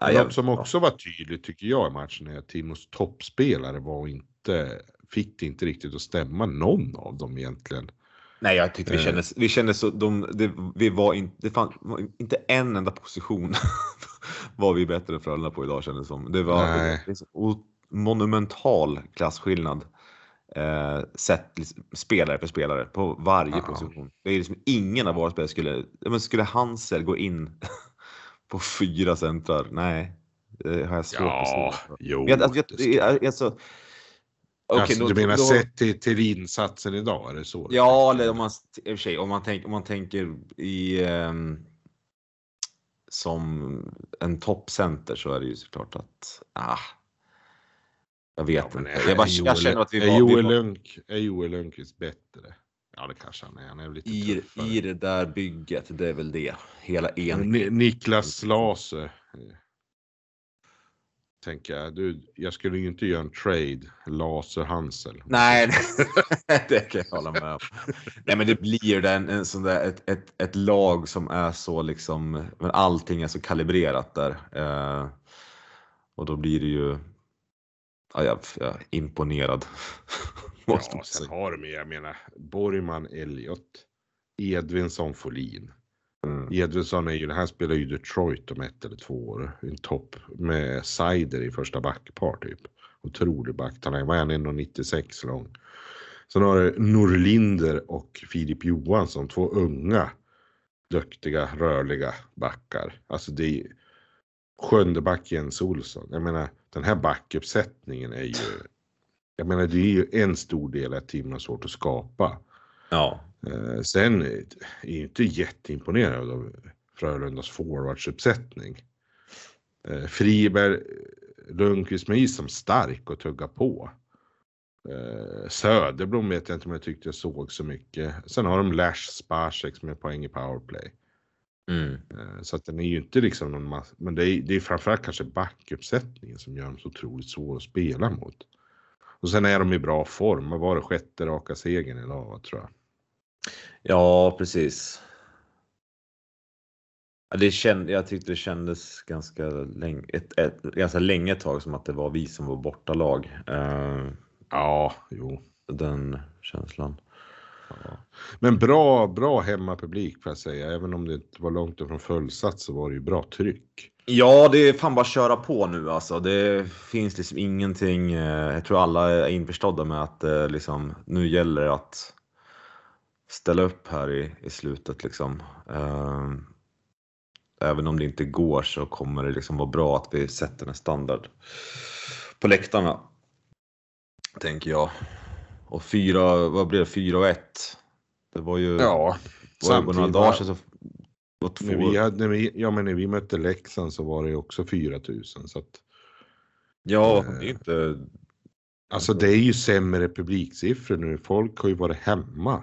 Men jag- något som också var tydligt tycker jag i matchen är att Timos toppspelare var inte, fick det inte riktigt att stämma någon av dem egentligen. Nej, jag tyckte vi Eh. kände, vi kände så, de, det, vi var inte, det fann, inte en enda position *laughs* var vi bättre än Frölunda på idag kändes det som. Det var Nej. så monumental klasskillnad. Eh, sett liksom, spelare för spelare på varje Ja. position. Det är liksom ingen av våra spelare skulle, men skulle Hansel gå in *laughs* på fyra centrar? Nej, det har jag svårt Ja, att se. jo. Jag, alltså, jag, jag, alltså, okej, alltså, då- du menar då- sett till, till insatsen idag? Är det så? Ja, eller om man, i och för sig, om man, tänk, om man tänker i ehm, som en toppcenter så är det ju såklart att ah, jag vet Ja, inte. Jag, bara, jag känner att vi var, Joel, Lunk, är Joel Lundqvist bättre? Ja, det kanske han är. Han är lite i, tuffare. i det där bygget. Det är väl det. Hela en. Ni- Niklas Lase. eh, Tänker jag. Du, jag skulle ju inte göra en trade. Lase Hansel. Nej, *laughs* det kan jag hålla med om. Nej, men det blir ju den, en sån där, ett, ett, ett lag som är så liksom, men allting är så kalibrerat där. Eh, och då blir det ju, ja, jag, jag är imponerad. *laughs* Måste Ja, sen har de jag menar, Borgman, Elliot, Edvinsson, Folin. Mm. Edvinsson är ju, han spelar ju Detroit om ett eller två år. En topp med Seider i första backpar typ. Otrolig backtalang. Vad är han? 1,96 lång. Sen har du Norlinder och Filip Johansson, två unga, duktiga, rörliga backar. Alltså det är sjunde back Jens Olsson. Jag menar, den här backuppsättningen är ju, jag menar det är ju en stor del att teamen har svårt att skapa. Ja, Eh, sen är jag inte jätteimponerad av Frölundas forwardsuppsättning. Eh, Friberg, Lundqvist med som stark och tugga på. Eh, Söderblom vet jag inte om jag tyckte jag såg så mycket. Sen har de Lash som är poäng i powerplay. Mm. Eh, så att den är ju inte liksom någon massa, men det är, det är framförallt kanske backuppsättningen som gör dem så otroligt svåra att spela mot. Och sen är de i bra form. Vad var det sjätte raka segern idag tror jag. ja precis. Ja, Det känd, jag tyckte det kändes ganska länge, ett, ett, ganska länge tag som att det var vi som var bortalag. Eh, Ja, jo. den känslan. Men bra, bra hemmapublik får jag säga. Även om det inte var långt ifrån fullsatt så var det ju bra tryck. Ja, det är fan bara att köra på nu alltså. Det finns liksom ingenting. Eh, jag tror alla är införstådda med att eh, liksom, nu gäller det att ställa upp här i, i slutet liksom. Ehm, även om det inte går så kommer det liksom vara bra att vi sätter en standard på läktarna. Tänker jag. Och fyra, vad blev det? Fyra och ett. Det var ju, Ja, var ju på några dagar sedan så var två, När vi, hade, när vi, ja, men när vi mötte Leksand så var det ju också 4000 så att Ja, det är inte Alltså det är ju sämre publiksiffror nu. Folk har ju varit hemma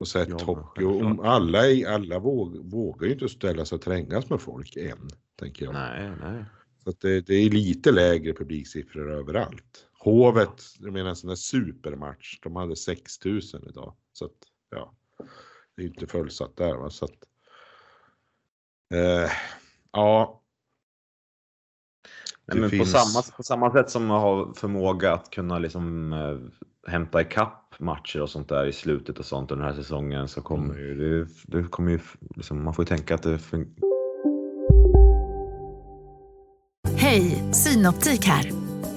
och sett Ja, hockey. Och alla, alla våg, vågar ju inte ställa sig och trängas med folk än, tänker jag. Nej, nej. Så att det, det är lite lägre publiksiffror överallt. Hovet, jag menar en sån där supermatch, de hade 6000 idag. Så att, ja, det är inte fullsatt där va. Så att, eh, ja. Nej, men finns- på, samma, på samma sätt som man har förmåga att kunna liksom, eh, hämta ikapp matcher och sånt där i slutet och sånt under den här säsongen så kommer Mm. ju det, det kommer ju liksom, man får ju tänka att det fun- Hej, Synoptik här.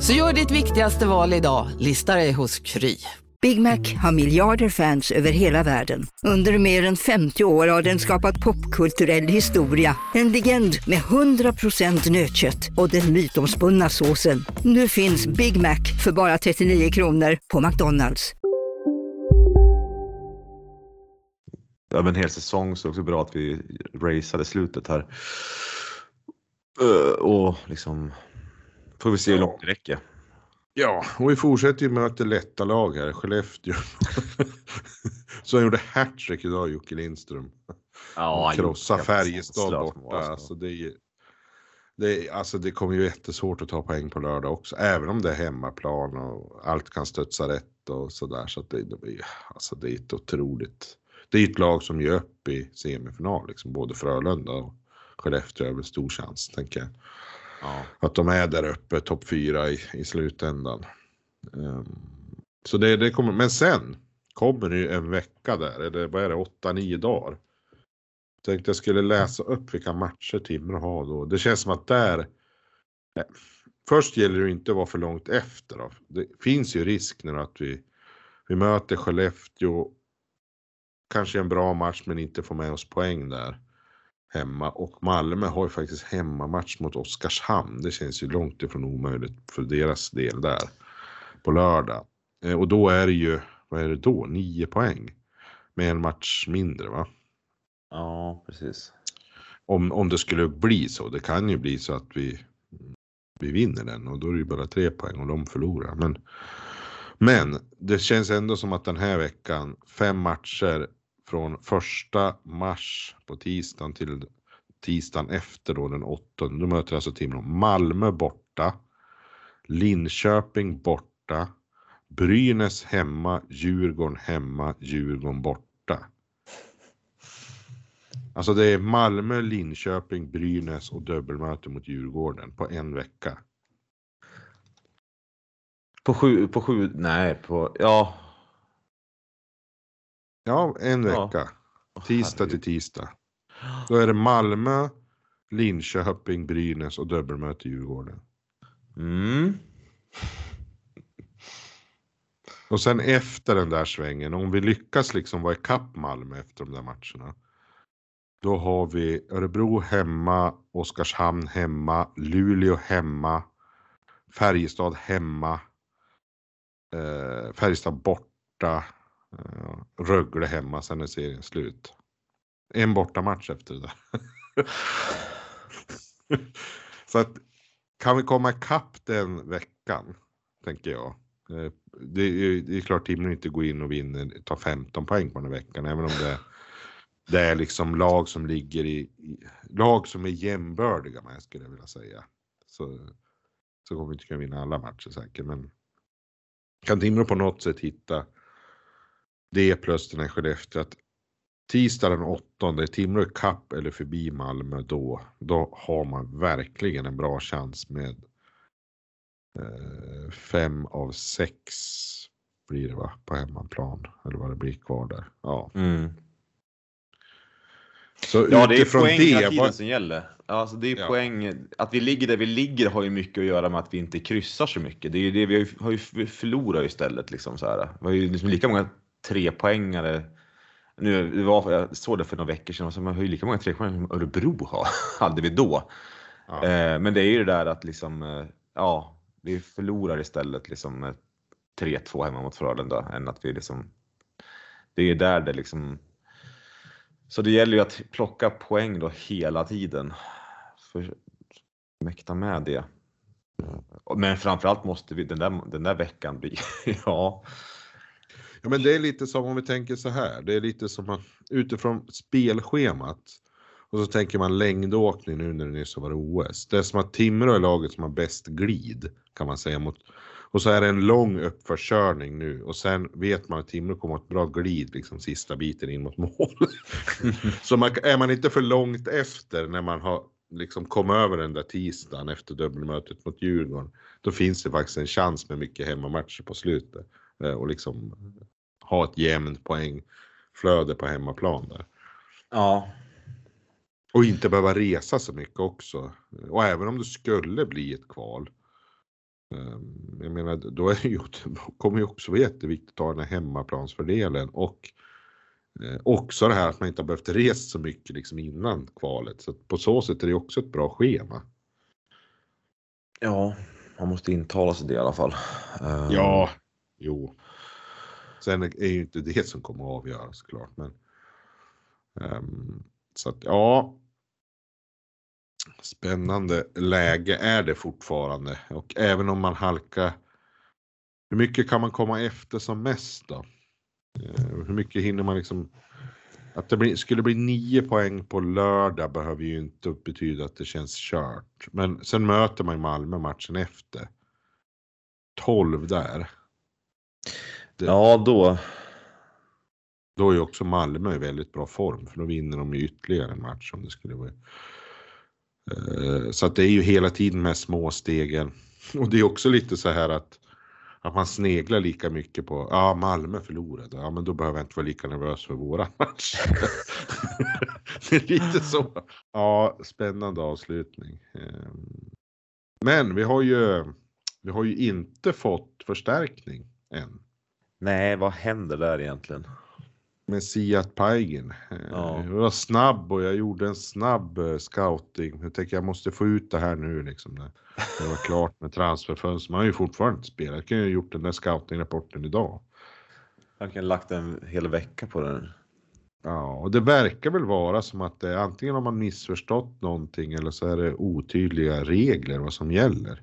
Så gör ditt viktigaste val idag, lista dig hos Kry. Big Mac har miljarder fans över hela världen. Under mer än 50 år har den skapat popkulturell historia. En legend med 100% nötkött och den mytomspunna såsen. Nu finns Big Mac för bara 39 kronor på McDonalds. över en hel säsong så är det också bra att vi raceade slutet här. Och liksom får vi se hur långt det räcker. Ja, och vi fortsätter ju möta lätta lag här. Skellefteå. *laughs* Så han gjorde hattrick idag, Jocke Lindström. Ja, Krossa Färjestad borta. alltså. Alltså det det, alltså det kommer ju jättesvårt att ta poäng på lördag också, även om det är hemmaplan och allt kan studsa rätt och sådär. Så att det, det, blir- alltså det är ett otroligt, det är ett lag som ger upp i semifinal, liksom, både Frölunda och Skellefteå är väl stor chans, tänker jag. Ja. Att de är där uppe, topp fyra i, i slutändan. Um, så det, det kommer, men sen kommer det ju en vecka där, eller vad är det, åtta, nio dagar. Tänkte jag skulle läsa upp vilka matcher Timrå har då. Det känns som att där, Nej. först gäller det ju inte att vara för långt efter. Då. Det finns ju risk nu att vi, vi möter Skellefteå, kanske en bra match men inte får med oss poäng där hemma. Och Malmö har ju faktiskt hemmamatch mot Oskarshamn. Det känns ju långt ifrån omöjligt för deras del där på lördag. Eh, Och då är det ju, vad är det då, nio poäng med en match mindre va? ja, precis. Om, om det skulle bli så. Det kan ju bli så att vi, vi vinner den och då är det ju bara tre poäng och de förlorar. Men, men det känns ändå som att den här veckan, fem matcher från första mars på tisdagen till tisdagen efter då den 8. Då möter alltså Timrå Malmö borta, Linköping borta, Brynäs hemma, Djurgården hemma, Djurgården borta. Alltså det är Malmö, Linköping, Brynäs och dubbelmöte mot Djurgården på en vecka. På sju, på sju, nej, på, ja. Ja, en Ja. vecka. Åh, Tisdag till herregud. tisdag. Då är det Malmö, Linköping, Brynäs och dubbelmöte Djurgården. Mm. *laughs* Och sen efter den där svängen, om vi lyckas liksom vara ikapp Malmö efter de där matcherna. Då har vi Örebro hemma, Oskarshamn hemma, Luleå hemma, Färjestad hemma, eh, Färjestad borta, Rögle hemma, sen är serien slut. En bortamatch efter det där. *laughs* Så att kan vi komma ikapp den veckan, tänker jag. Eh, det är, det är klart Timrå inte går in och vinner, tar 15 poäng på den här veckan, även om det, det är liksom lag som ligger i, i lag som är jämbördiga med skulle jag vilja säga. Så, så kommer vi inte kunna vinna alla matcher säkert, men kan Timrå på något sätt hitta det plus den här Skellefteå att tisdag den åttonde, är Timrå i kapp eller förbi Malmö då, då har man verkligen en bra chans med eh, fem av sex blir det va, på hemmaplan. Eller vad det blir kvar där. Ja, Mm. så Ja, det är poäng hela tiden som gäller. Alltså det är Ja. poäng. Att vi ligger där vi ligger har ju mycket att göra med att vi inte kryssar så mycket. Det är ju det vi har ju, har ju ju istället liksom så här. Vi har ju liksom lika många trepoängare. Nu, det var, jag såg det för några veckor sedan, så man har ju lika många trepoängare som Örebro har, *laughs* hade vi då. Ja. Eh, men det är ju det där att liksom, eh, ja, vi förlorar istället liksom med 3-2 hemma mot Frölunda än att vi liksom, det är där det liksom, så det gäller ju att plocka poäng då hela tiden. För mäkta med det. Men framförallt måste vi den där, den där veckan bli, *laughs* ja, Ja, men det är lite som om vi tänker så här. Det är lite som att utifrån spelschemat och så tänker man längdåkning nu när det nyss har varit OS. Det är som att Timrå är laget som har bäst glid kan man säga mot och så är det en lång uppförskörning nu och sen vet man att Timrå kommer att ha ett bra glid liksom sista biten in mot mål. *laughs* så man, är man inte för långt efter när man har liksom kommit över den där tisdagen efter dubbelmötet mot Djurgården. Då finns det faktiskt en chans med mycket hemmamatcher på slutet eh, och liksom ha ett jämnt poängflöde på hemmaplan där. ja, Och inte behöva resa så mycket också. Och även om det skulle bli ett kval. eh, Jag menar, då är det ju, *laughs* kommer ju också vara jätteviktigt att ta den här hemmaplansfördelen och eh, också det här att man inte har behövt resa så mycket liksom innan kvalet. Så på så sätt är det också ett bra schema. ja, man måste intala sig det i alla fall. Eh, Ja, jo. Sen är ju inte det som kommer att avgöra såklart. Men, um, så att ja. Spännande läge är det fortfarande och även om man halkar. Hur mycket kan man komma efter som mest då? Eh, hur mycket hinner man liksom Att det blir, skulle bli nio poäng på lördag behöver ju inte betyda att det känns kört. Men sen möter man ju Malmö matchen efter. 12 där. Ja, då. Då är ju också Malmö i väldigt bra form för då vinner de ju ytterligare en match om det skulle vara. Eh, Så att det är ju hela tiden med små stegen. *laughs* Och det är också lite så här att, att man sneglar lika mycket på, ja Malmö förlorade, ja men då behöver jag inte vara lika nervös för våran *laughs* match. *laughs* det är lite så. Ja, spännande avslutning. Eh, Men vi har ju, vi har ju inte fått förstärkning än. Nej, vad händer där egentligen? med Siat Paigen. Ja. Jag var snabb och jag gjorde en snabb eh, scouting. Jag tänker jag måste få ut det här nu liksom. När det var klart med transferfönster. Man har ju fortfarande inte spelat. Jag kunde ju ha gjort den där scoutingrapporten idag. Han kan ha lagt en hel vecka på den. Ja, och det verkar väl vara som att det är antingen har man missförstått någonting eller så är det otydliga regler vad som gäller.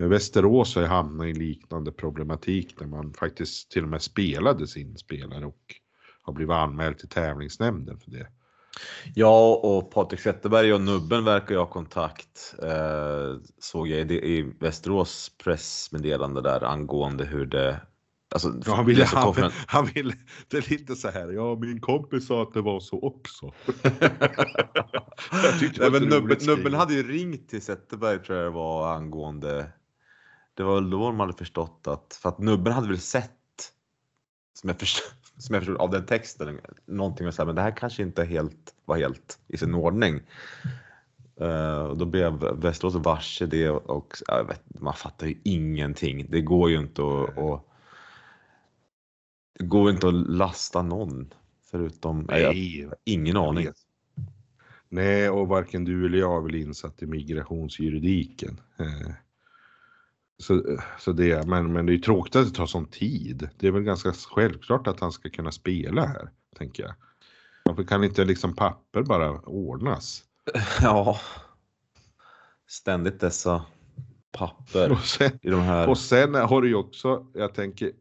Eh, Västerås har ju hamnat i liknande problematik där man faktiskt till och med spelade sin spelare och har blivit anmäld till tävlingsnämnden för det. Ja, och Patrik Zetterberg och Nubben verkar ju ha kontakt. Eh, såg jag i, Västerås pressmeddelande där angående hur det... Alltså, Ja, han ville, han, presskonferen- *laughs* han ville, det är lite så här, ja min kompis sa att det var så också. *laughs* Nej, men nubben, nubben hade ju ringt till Zetterberg tror jag det var angående... Det var väl då de hade förstått att... För att Nubben hade väl sett, som jag förstod, *laughs* som jag förstod av den texten, någonting och så här, men det här kanske inte helt, var helt i sin ordning. Eh, och då blev Västerås varse det och ja, jag vet, man fattar ju ingenting. Det går ju inte att... att det går inte att lasta någon förutom... Nej. Jag, ingen jag aning. vet. Nej, och varken du eller jag är väl insatt i migrationsjuridiken. Så, så det, men, men det är ju tråkigt att det tar sån tid. Det är väl ganska självklart att han ska kunna spela här, tänker jag. Varför kan inte liksom papper bara ordnas? *laughs* Ja. Ständigt dessa papper Och sen, i de här. och sen har du ju också, jag tänker,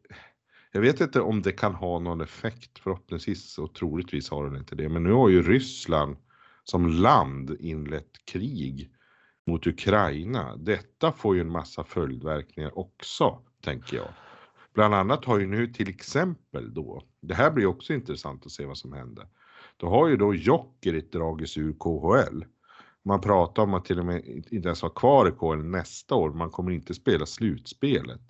jag vet inte om det kan ha någon effekt, förhoppningsvis och troligtvis har den inte det, men nu har ju Ryssland som land inlett krig mot Ukraina. Detta får ju en massa följdverkningar också, tänker jag. Bland annat har ju nu till exempel då, det här blir också intressant att se vad som händer. Då har ju då Jokerit dragits ur KHL. Man pratar om att till och med inte ens vara kvar i KHL nästa år, man kommer inte spela slutspelet.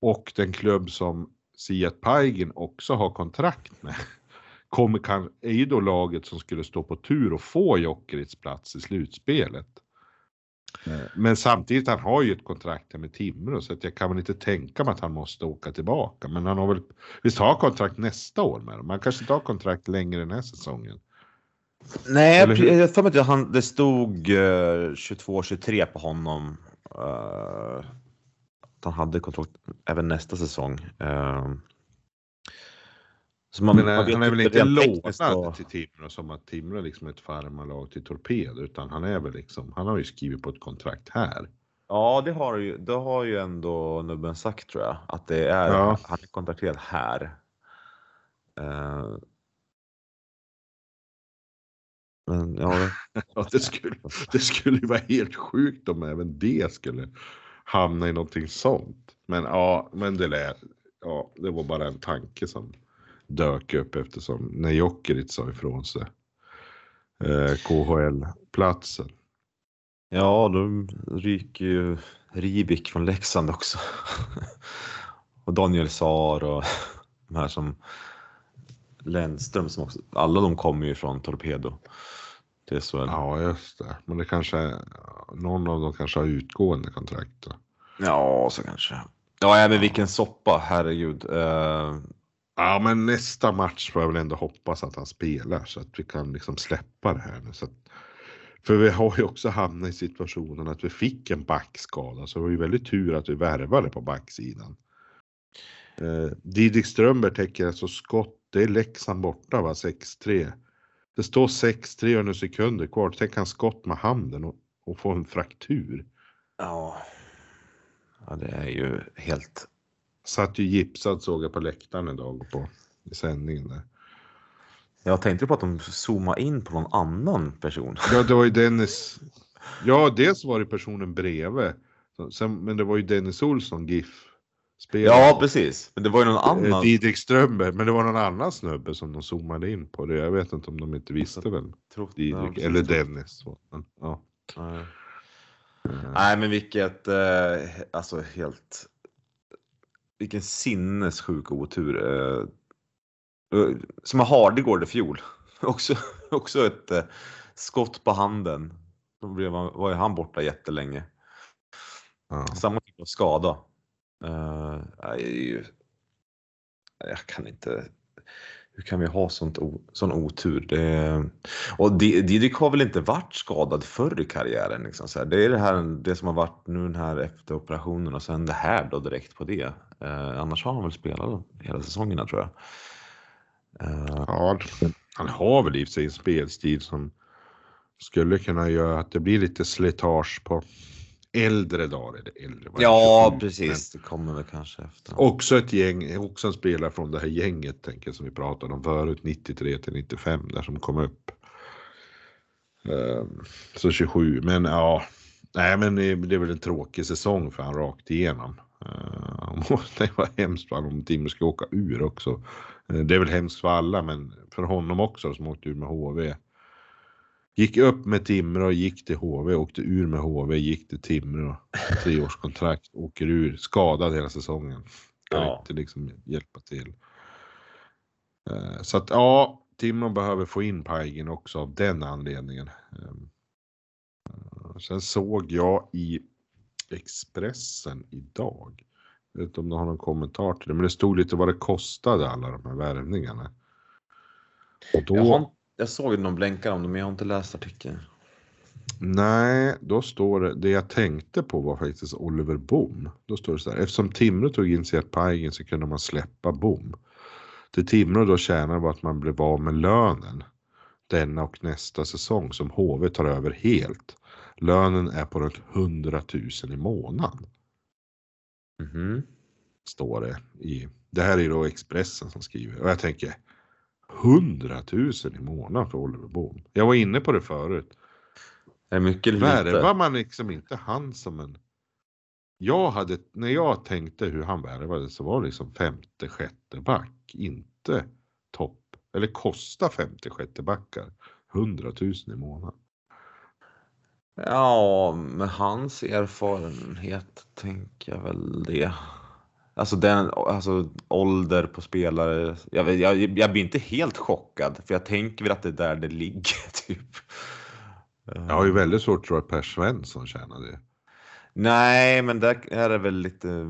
Och den klubb som Siat Paigen också har kontrakt med *laughs* kommer kan, är ju då laget som skulle stå på tur och få Jokerits plats i slutspelet. Eh, Men samtidigt, han har ju ett kontrakt med Timrå så att jag kan väl inte tänka mig att han måste åka tillbaka. Men han har väl, visst har kontrakt nästa år med dem? Han kanske inte har kontrakt längre den här säsongen. Nej, jag mig att han, det stod eh, 22-23 på honom. eh, att han hade kontrakt även nästa säsong. eh. Så man, eh, vet han är väl inte lånad vad- till Timrå som att Timrå liksom är ett farmarlag till Torped utan han är väl liksom, han har ju skrivit på ett kontrakt här. Ja, det har ju, det har ju ändå nubben sagt tror jag. Att det är, Ja. han är kontrakterad här. Eh, men ja, *laughs* Ja, det, skulle, det skulle ju vara helt sjukt om även det skulle hamna i någonting sånt. Men ja, men det lät, ja, det var bara en tanke som dök upp eftersom när Jokerit sa ifrån sig eh, KHL-platsen. Ja, då ryker ju Rivik från Leksand också. *laughs* och Daniel Saar och *laughs* de här som Lennström som också, alla de kommer ju från Torpedo. Det är så. Ja, just det. Men det kanske, någon av dem kanske har utgående kontrakt. Då. Ja, så kanske. Ja, även vilken soppa, herregud. Eh, Ja, men nästa match får jag väl ändå hoppas att han spelar så att vi kan liksom släppa det här nu. Så att, för vi har ju också hamnat i situationen att vi fick en backskada så det var ju väldigt tur att vi värvade på backsidan. Eh, Didrik Strömberg täcker alltså skott, det är Leksand borta va, 6-3. Det står 6-3 och några sekunder kvar, tänk han skott med handen och, och få en fraktur. ja. ja, det är ju helt... Satt ju gipsad såg jag på läktaren idag på i sändningen där. Jag tänkte på att de zoomade in på någon annan person. *laughs* Ja, det var ju Dennis. *laughs* Ja, dels var det personen bredvid. Sen, men det var ju Dennis Olsson, GIF. Spelare. Ja, precis. Men det var ju någon annan. Eh, Didrik Strömberg, men det var någon annan snubbe som de zoomade in på. Det. Jag vet inte om de inte visste väl. Tror- ja, Didrik, eller Dennis. Men, ja. Nej. Nej, men vilket, eh, alltså helt, vilken sinnessjuk otur. Eh, eh, som har Hardegård i fjol. *laughs* också, också ett eh, skott på handen. Då blev han, var ju han borta jättelänge. Ja. Samma typ av skada. Jag kan inte. Hur kan vi ha sånt o, sån otur? Det, och Didrik har väl inte varit skadad förr i karriären? Liksom så här. Det är det, här, det som har varit nu den här efter operationen och sen det här då direkt på det. Eh, annars har han väl spelat hela säsongerna tror jag. Eh, Ja, han har väl i och för sig en spelstil som skulle kunna göra att det blir lite slitage på äldre dagar. Eller äldre, det, ja, 27, precis. Det kommer väl kanske efter. Också ett gäng, också en spelare från det här gänget tänker jag, som vi pratade om förut, 93 till 95 där som kom upp. Ehm, Så 27, men ja, nej men det det är väl en tråkig säsong för han rakt igenom. Ehm, *laughs* Det var hemskt för om Timrå ska åka ur också. Eh, Det är väl hemskt för alla, men för honom också som åkte ur med HV. Gick upp med Timrå, gick till HV, åkte ur med HV, gick till Timrå. Treårskontrakt, *laughs* åker ur, skadad hela säsongen. Kan Ja. inte liksom hjälpa till. Eh, Så att ja, Timrå behöver få in Pajgen också av den anledningen. Ehm, eh, Sen såg jag i Expressen idag. Jag vet inte om du har någon kommentar till det, men det stod lite vad det kostade alla de här värvningarna. Och då, Jag, såg någon blänkare om det men jag har inte läst artikeln. Nej, då står det, det jag tänkte på var faktiskt Oliver Bom. Då står det så här, eftersom Timrå tog in Seat Pajgen så kunde man släppa Bom. Det Timrå då tjänar var att man blev av med lönen denna och nästa säsong som HV tar över helt. Lönen är på runt 100 000 i månaden. Mhm. Står det i, det här är då Expressen som skriver och jag tänker 100 000 i månaden för Oliver Bom. Jag var inne på det förut. Är det mycket eller Värvar lite? man liksom inte han som en... Jag hade, när jag tänkte hur han värvade så var det liksom femte, sjätte back, inte topp. Eller kosta femte, sjätte backar. 100 000 i månaden. Ja, med hans erfarenhet tänker jag väl det. Alltså den, alltså ålder på spelare. Jag, jag, jag blir inte helt chockad för jag tänker väl att det är där det ligger *laughs* typ. Jag har ju väldigt svårt att tro att Per Svensson tjänar det. Nej, men där är det väl lite.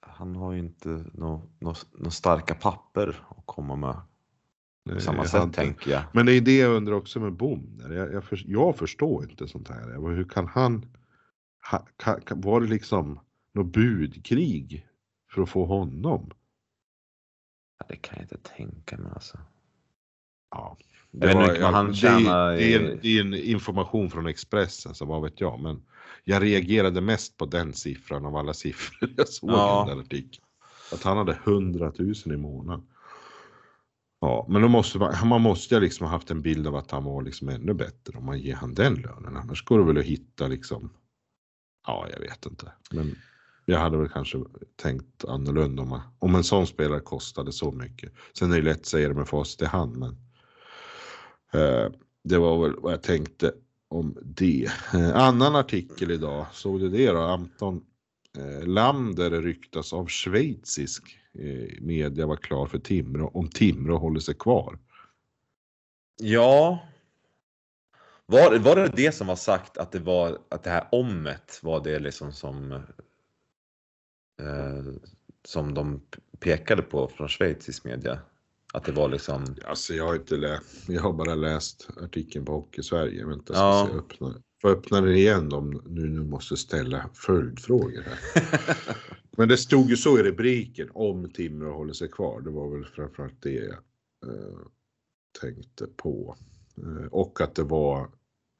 Han har ju inte några nå, nå starka papper att komma med på samma sätt hade- tänker jag. Men det är det jag undrar också med Bom. Jag, jag, för, jag förstår inte sånt här. Hur kan han... Ha, kan, var det liksom något budkrig för att få honom? Ja, Det kan jag inte tänka mig alltså. Ja, Jag vet inte han det, tjänar det, är en, det är en information från Expressen, så vad vet jag. Men jag reagerade mest på den siffran av alla siffror jag såg Ja. i den där artikeln. Att han hade 100 000 i månaden. Ja, men då måste man, man måste ju liksom ha haft en bild av att han var liksom ännu bättre om man ger han den lönen. Annars går det väl att hitta liksom. Ja, jag vet inte. Men jag hade väl kanske tänkt annorlunda om, man, om en sån spelare kostade så mycket. Sen är det lätt att säga det med facit i hand, men eh, det var väl vad jag tänkte om det. Eh, annan artikel idag, såg du det då? Anton eh, Lander ryktas av schweizisk eh, media var klar för Timrå om Timrå håller sig kvar. Ja. Var, var det det som var sagt att det var att det här omet var det liksom som som de pekade på från schweizisk media? Att det var liksom Alltså jag har inte läst, jag har bara läst artikeln på Hockey Sverige. Vänta, ska Ja. se, öppna. Får öppna den igen om nu, nu måste ställa följdfrågor här. *laughs* Men det stod ju så i rubriken om Timrå håller sig kvar. Det var väl framförallt det jag eh, tänkte på. Eh, och att det var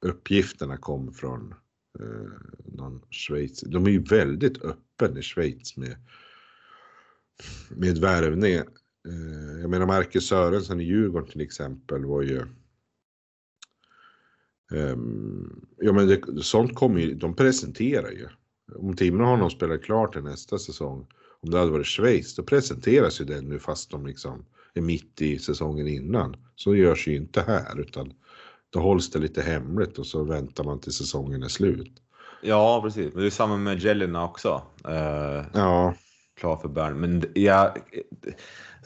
uppgifterna kom från eh, någon Schweiz. De är ju väldigt öppen i Schweiz med, med värvning. Eh, jag menar Marcus Sörensen i Djurgården till exempel var ju ehm, Ja men det, sånt kommer ju, de presenterar ju. Om Timrå har någon spelat klart till nästa säsong, om det hade varit Schweiz, då presenteras ju den nu fast de liksom är mitt i säsongen innan. Så görs ju inte här utan då hålls det lite hemligt och så väntar man till säsongen är slut. Ja, precis. Men det är samma med Jelena också. Eh, Ja, klar för Bern. Men jag,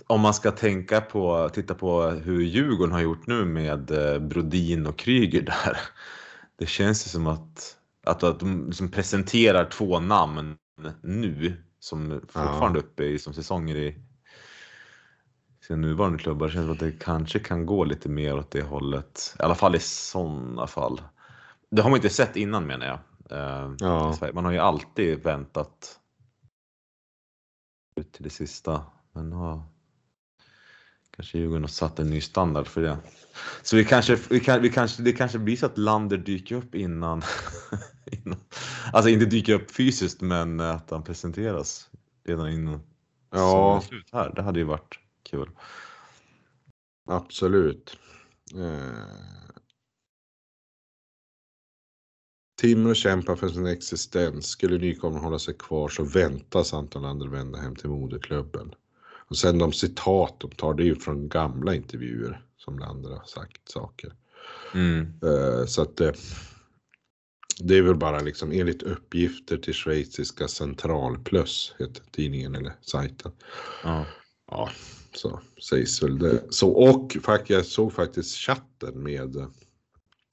om man ska tänka på, titta på hur Djurgården har gjort nu med eh, Brodin och Kryger där. *laughs* Det känns ju som att, att, att de liksom presenterar två namn nu som fortfarande är uppe i som säsonger i sina nuvarande klubbar. Det känns som att det kanske kan gå lite mer åt det hållet. I alla fall i sådana fall. Det har man inte sett innan menar jag. Eh, Ja. Man har ju alltid väntat ut till det sista. Men nu har kanske Djurgården har satt en ny standard för det. Så vi kanske, vi kan, vi kanske, det kanske blir så att Lander dyker upp innan, *laughs* innan. Alltså inte dyker upp fysiskt men att han presenteras redan innan ja slut här. Det hade ju varit kul. absolut. Eh, Timrå kämpar för sin existens. Skulle nykomlingen hålla sig kvar så väntas Anton Lander vända hem till moderklubben. Och sen de citat de tar, det är ju från gamla intervjuer som Lander har sagt saker. Mm. Eh, Så att det, det är väl bara liksom enligt uppgifter till schweiziska Centralplus, heter tidningen eller sajten. Ja. Ja, så sägs väl det. Så, och jag såg faktiskt chatten med eh,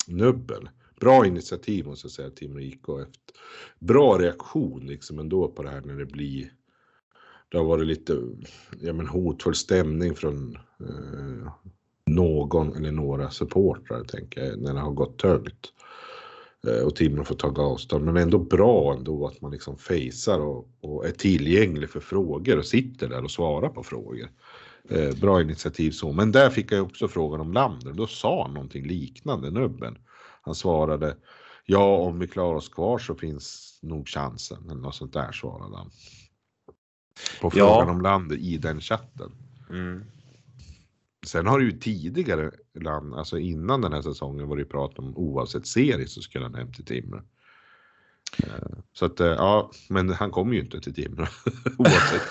Nubbel. Bra initiativ måste jag säga, Timrå IK. Efter. Bra reaktion liksom ändå på det här när det blir det har varit lite ja, men hotfull stämning från eh, någon eller några supportrar tänker jag, när det har gått tungt. Eh, och Timrå får ta avstånd, men ändå bra ändå att man liksom fejsar och, och är tillgänglig för frågor och sitter där och svarar på frågor. Eh, bra initiativ så, men där fick jag också frågan om Lander. Då sa han någonting liknande, nubben. Han svarade ja, om vi klarar oss kvar så finns nog chansen eller något sånt där svarade han. På Ja. frågan om Lander i den chatten. Mm. Sen har det ju tidigare, land, alltså innan den här säsongen var det ju prat om oavsett serie så skulle han hem till Timrå. Eh, Så att eh, ja, men han kommer ju inte till Timrå *laughs* oavsett.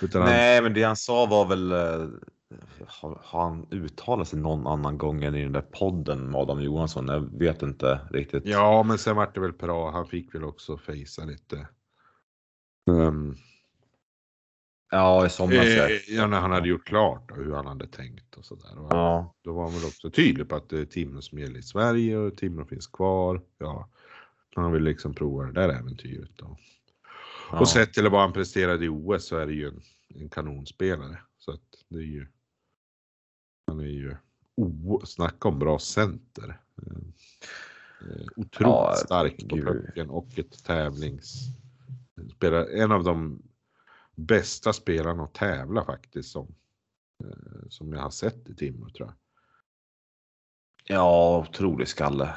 Utan han, Nej, men det han sa var väl eh, har, har han uttalat sig någon annan gång än i den där podden med Adam Johansson? Jag vet inte riktigt. ja, men sen vart det väl bra. Han fick väl också fejsa lite. Um, Ja, i somras. ja. eh, ja, när han hade gjort klart och hur han hade tänkt och sådär. Ja. Då var han väl också tydlig på att det är Timrå som gäller i Sverige och Timrå finns kvar. Ja, han vill liksom prova det där äventyret. Då. Ja. Och sett till vad han presterade i OS så är det ju en, en kanonspelare. Så att det är ju. Han är ju o, snacka om bra center. Eh, eh, otroligt Ja, stark på pucken och ett tävlings. Spelar, en av de bästa spelarna att tävla faktiskt som. eh, Som jag har sett i Timrå tror jag. Ja, otrolig skalle.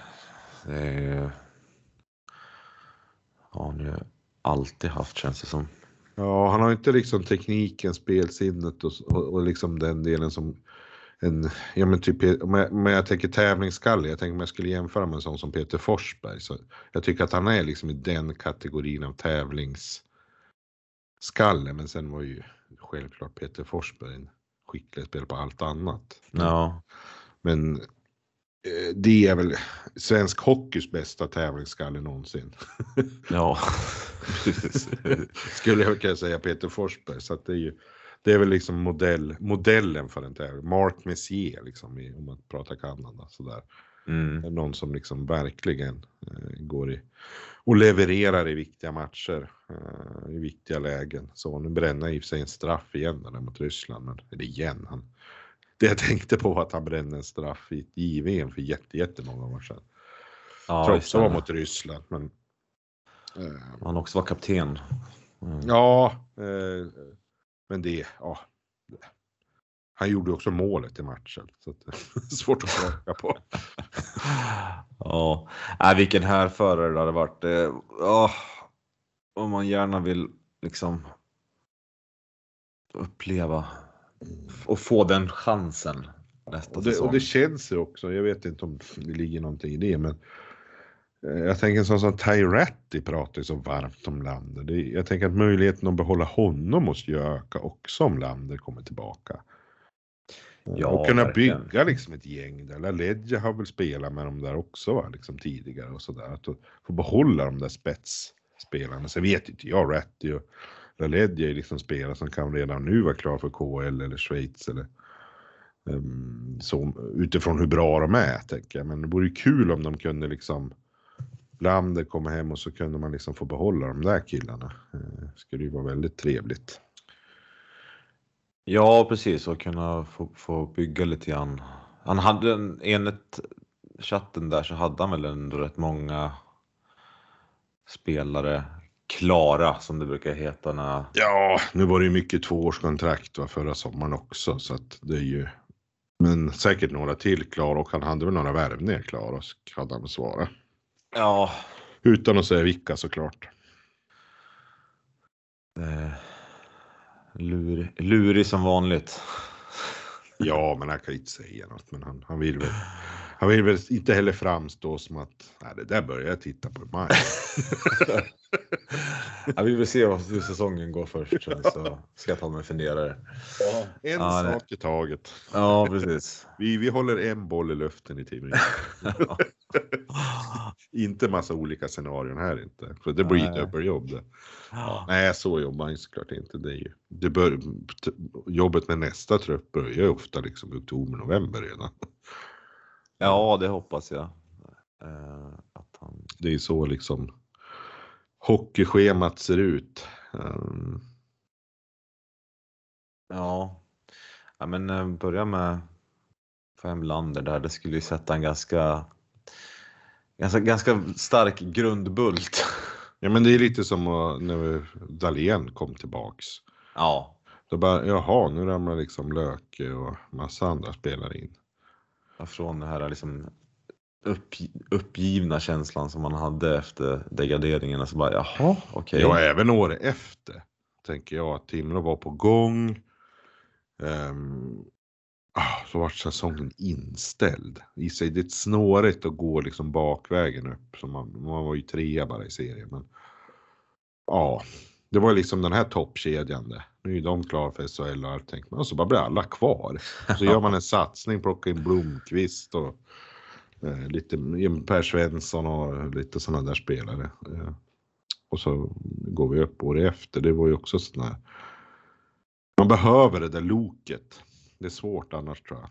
Är... Ja, han har ju alltid haft känns det som. Ja, han har inte liksom tekniken, spelsinnet och, och, och liksom den delen som en, ja men typ, om jag, om jag tänker tävlingsskalle, jag tänker om jag skulle jämföra med en sån som Peter Forsberg, så jag tycker att han är liksom i den kategorin av tävlingsskalle, men sen var ju självklart Peter Forsberg en skicklig spelare på allt annat. Ja, Men eh, det är väl svensk hockeys bästa tävlingsskalle någonsin. ja. *laughs* Skulle jag kunna säga Peter Forsberg. Så att det är ju det är väl liksom modell, modellen för en tävling. Mark Messier liksom i, om man pratar Kanada sådär. Mm. Någon som liksom verkligen eh, går i och levererar i viktiga matcher. Eh, I viktiga lägen. Så nu bränner i sig en straff igen där mot Ryssland. Men eller igen. Han, det jag tänkte på var att han brände en straff i JVM för jätte, jättemånga år sedan. Ja, Trots att det var mot Ryssland. Men, eh, Han också var kapten. Mm. Ja, eh, men det, ja. Han gjorde också målet i matchen. Så att, *laughs* svårt att klaga på. *laughs* Ja, äh, vilken härförare det hade varit. Eh, ja, om man gärna vill liksom uppleva och få den chansen nästa Och det, säsong. och det känns ju också, jag vet inte om det ligger någonting i det, men jag tänker en sån som Tyratti pratar ju så varmt om Lander. Jag tänker att möjligheten att behålla honom måste ju öka också om Lander kommer tillbaka. Ja, och kunna verkligen. bygga liksom ett gäng där. Ledja har väl spelat med dem där också va, liksom tidigare och sådär. Att få behålla de där spetsspelarna. Sen vet inte jag, Ratti och Laledja är liksom spelare som kan redan nu vara klar för KL eller Schweiz eller um, så, utifrån hur bra de är tänker jag. Men det vore ju kul om de kunde liksom Lander komma hem och så kunde man liksom få behålla de där killarna. Eh, skulle ju vara väldigt trevligt. Ja, precis och kunna få, få bygga lite grann. Han hade en, enligt chatten där så hade han väl ändå rätt många spelare klara som det brukar heta när Ja, nu var det ju mycket tvåårskontrakt va, förra sommaren också så att det är ju men säkert några till klara och han hade väl några värvningar klara hade han svara. Ja, Utan att säga vilka såklart. eh, lur, lurig som vanligt. Ja, men han kan ju inte säga något. Men han, han, vill väl, han vill väl inte heller framstå som att nej, det där börjar jag titta på i maj. *laughs* ja, vi vill se hur säsongen går först sen så *laughs* ska jag ta mig en funderare. En Ja, det- sak i taget. Ja, precis. *laughs* Vi, vi håller en boll i luften i team Inte massa olika scenarion här inte. För det blir ett Nej. överjobb det. Nej, så jobbar man ju såklart inte. Det är ju, det bör, jobbet med nästa trupp börjar ju ofta liksom i oktober, november redan. Ja, det hoppas jag. Eh, att han... Det är så liksom hockeyschemat ser ut. Um, Ja, ja men eh, börja med fem lander där. Det skulle ju sätta en ganska, ganska, ganska stark grundbult. *laughs* ja, men det är lite som när Dahlén kom tillbaks. Ja, Då bara, jaha, nu ramlar liksom Löke och massa andra spelare in från den här liksom upp, uppgivna känslan som man hade efter degraderingen. Alltså så bara, jaha, okej. Ja, även år efter tänker jag att Timrå var på gång. Um, så vart säsongen inställd. I sig, det är snårigt att gå liksom bakvägen upp. Så man, man var ju trea bara i serien. Men, ja, det var liksom den här toppkedjan det. Nu är de klara för SHL och allting. Men så bara blir alla kvar. Så gör man en *laughs* satsning, plockar in Blomqvist och eh, lite Per Svensson och lite sådana där spelare. Eh, och så går vi upp året efter. Det var ju också här. Man behöver det där loket. Det är svårt annars tror jag.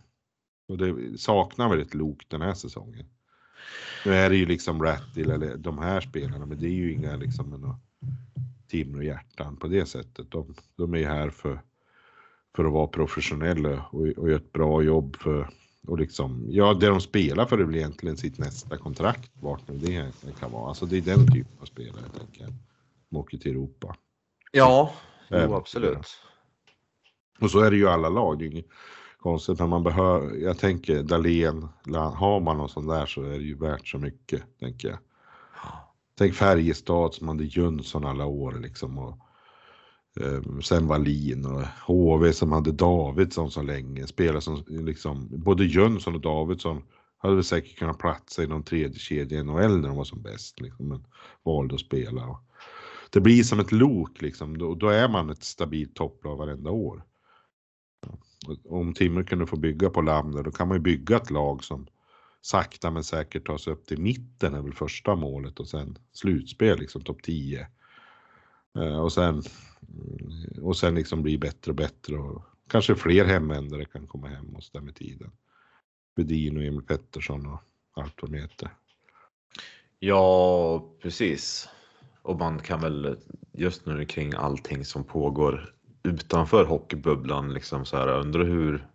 Och det saknar väl ett lok den här säsongen. Nu är det ju liksom Rattle eller de här spelarna, men det är ju inga liksom Timrå hjärtan på det sättet. De, de är här för, för att vara professionella och, och göra ett bra jobb för och liksom, ja det de spelar för är väl egentligen sitt nästa kontrakt, vart nu det kan vara. Alltså det är den typen av spelare tänker jag. Som åker till Europa. Ja, jo, absolut. Och så är det ju alla lag, det är inget konstigt. Men man behöver, jag tänker Dahlén, har man någon sån där så är det ju värt så mycket, tänker jag. Tänk Färjestad som hade Jönsson alla år liksom. Och, eh, sen Wallin och HV som hade Davidsson så länge. Spelare som liksom, både Jönsson och Davidsson hade väl säkert kunnat platsa i någon tredje kedja i NHL när de var som bäst. Liksom, men valde att spela. Och det blir som ett lok liksom. Då, då är man ett stabilt topplag varenda år. Om Timmer kunde få bygga på Lamner då kan man ju bygga ett lag som sakta men säkert ta sig upp till mitten är väl första målet och sen slutspel liksom topp 10. Eh, och sen, och sen liksom bli bättre och bättre och kanske fler hemvändare kan komma hem och där med tiden. Bedin och Emil Pettersson och allt vad de heter. Ja, precis. Och man kan väl just nu kring allting som pågår utanför hockeybubblan liksom så här undra hur.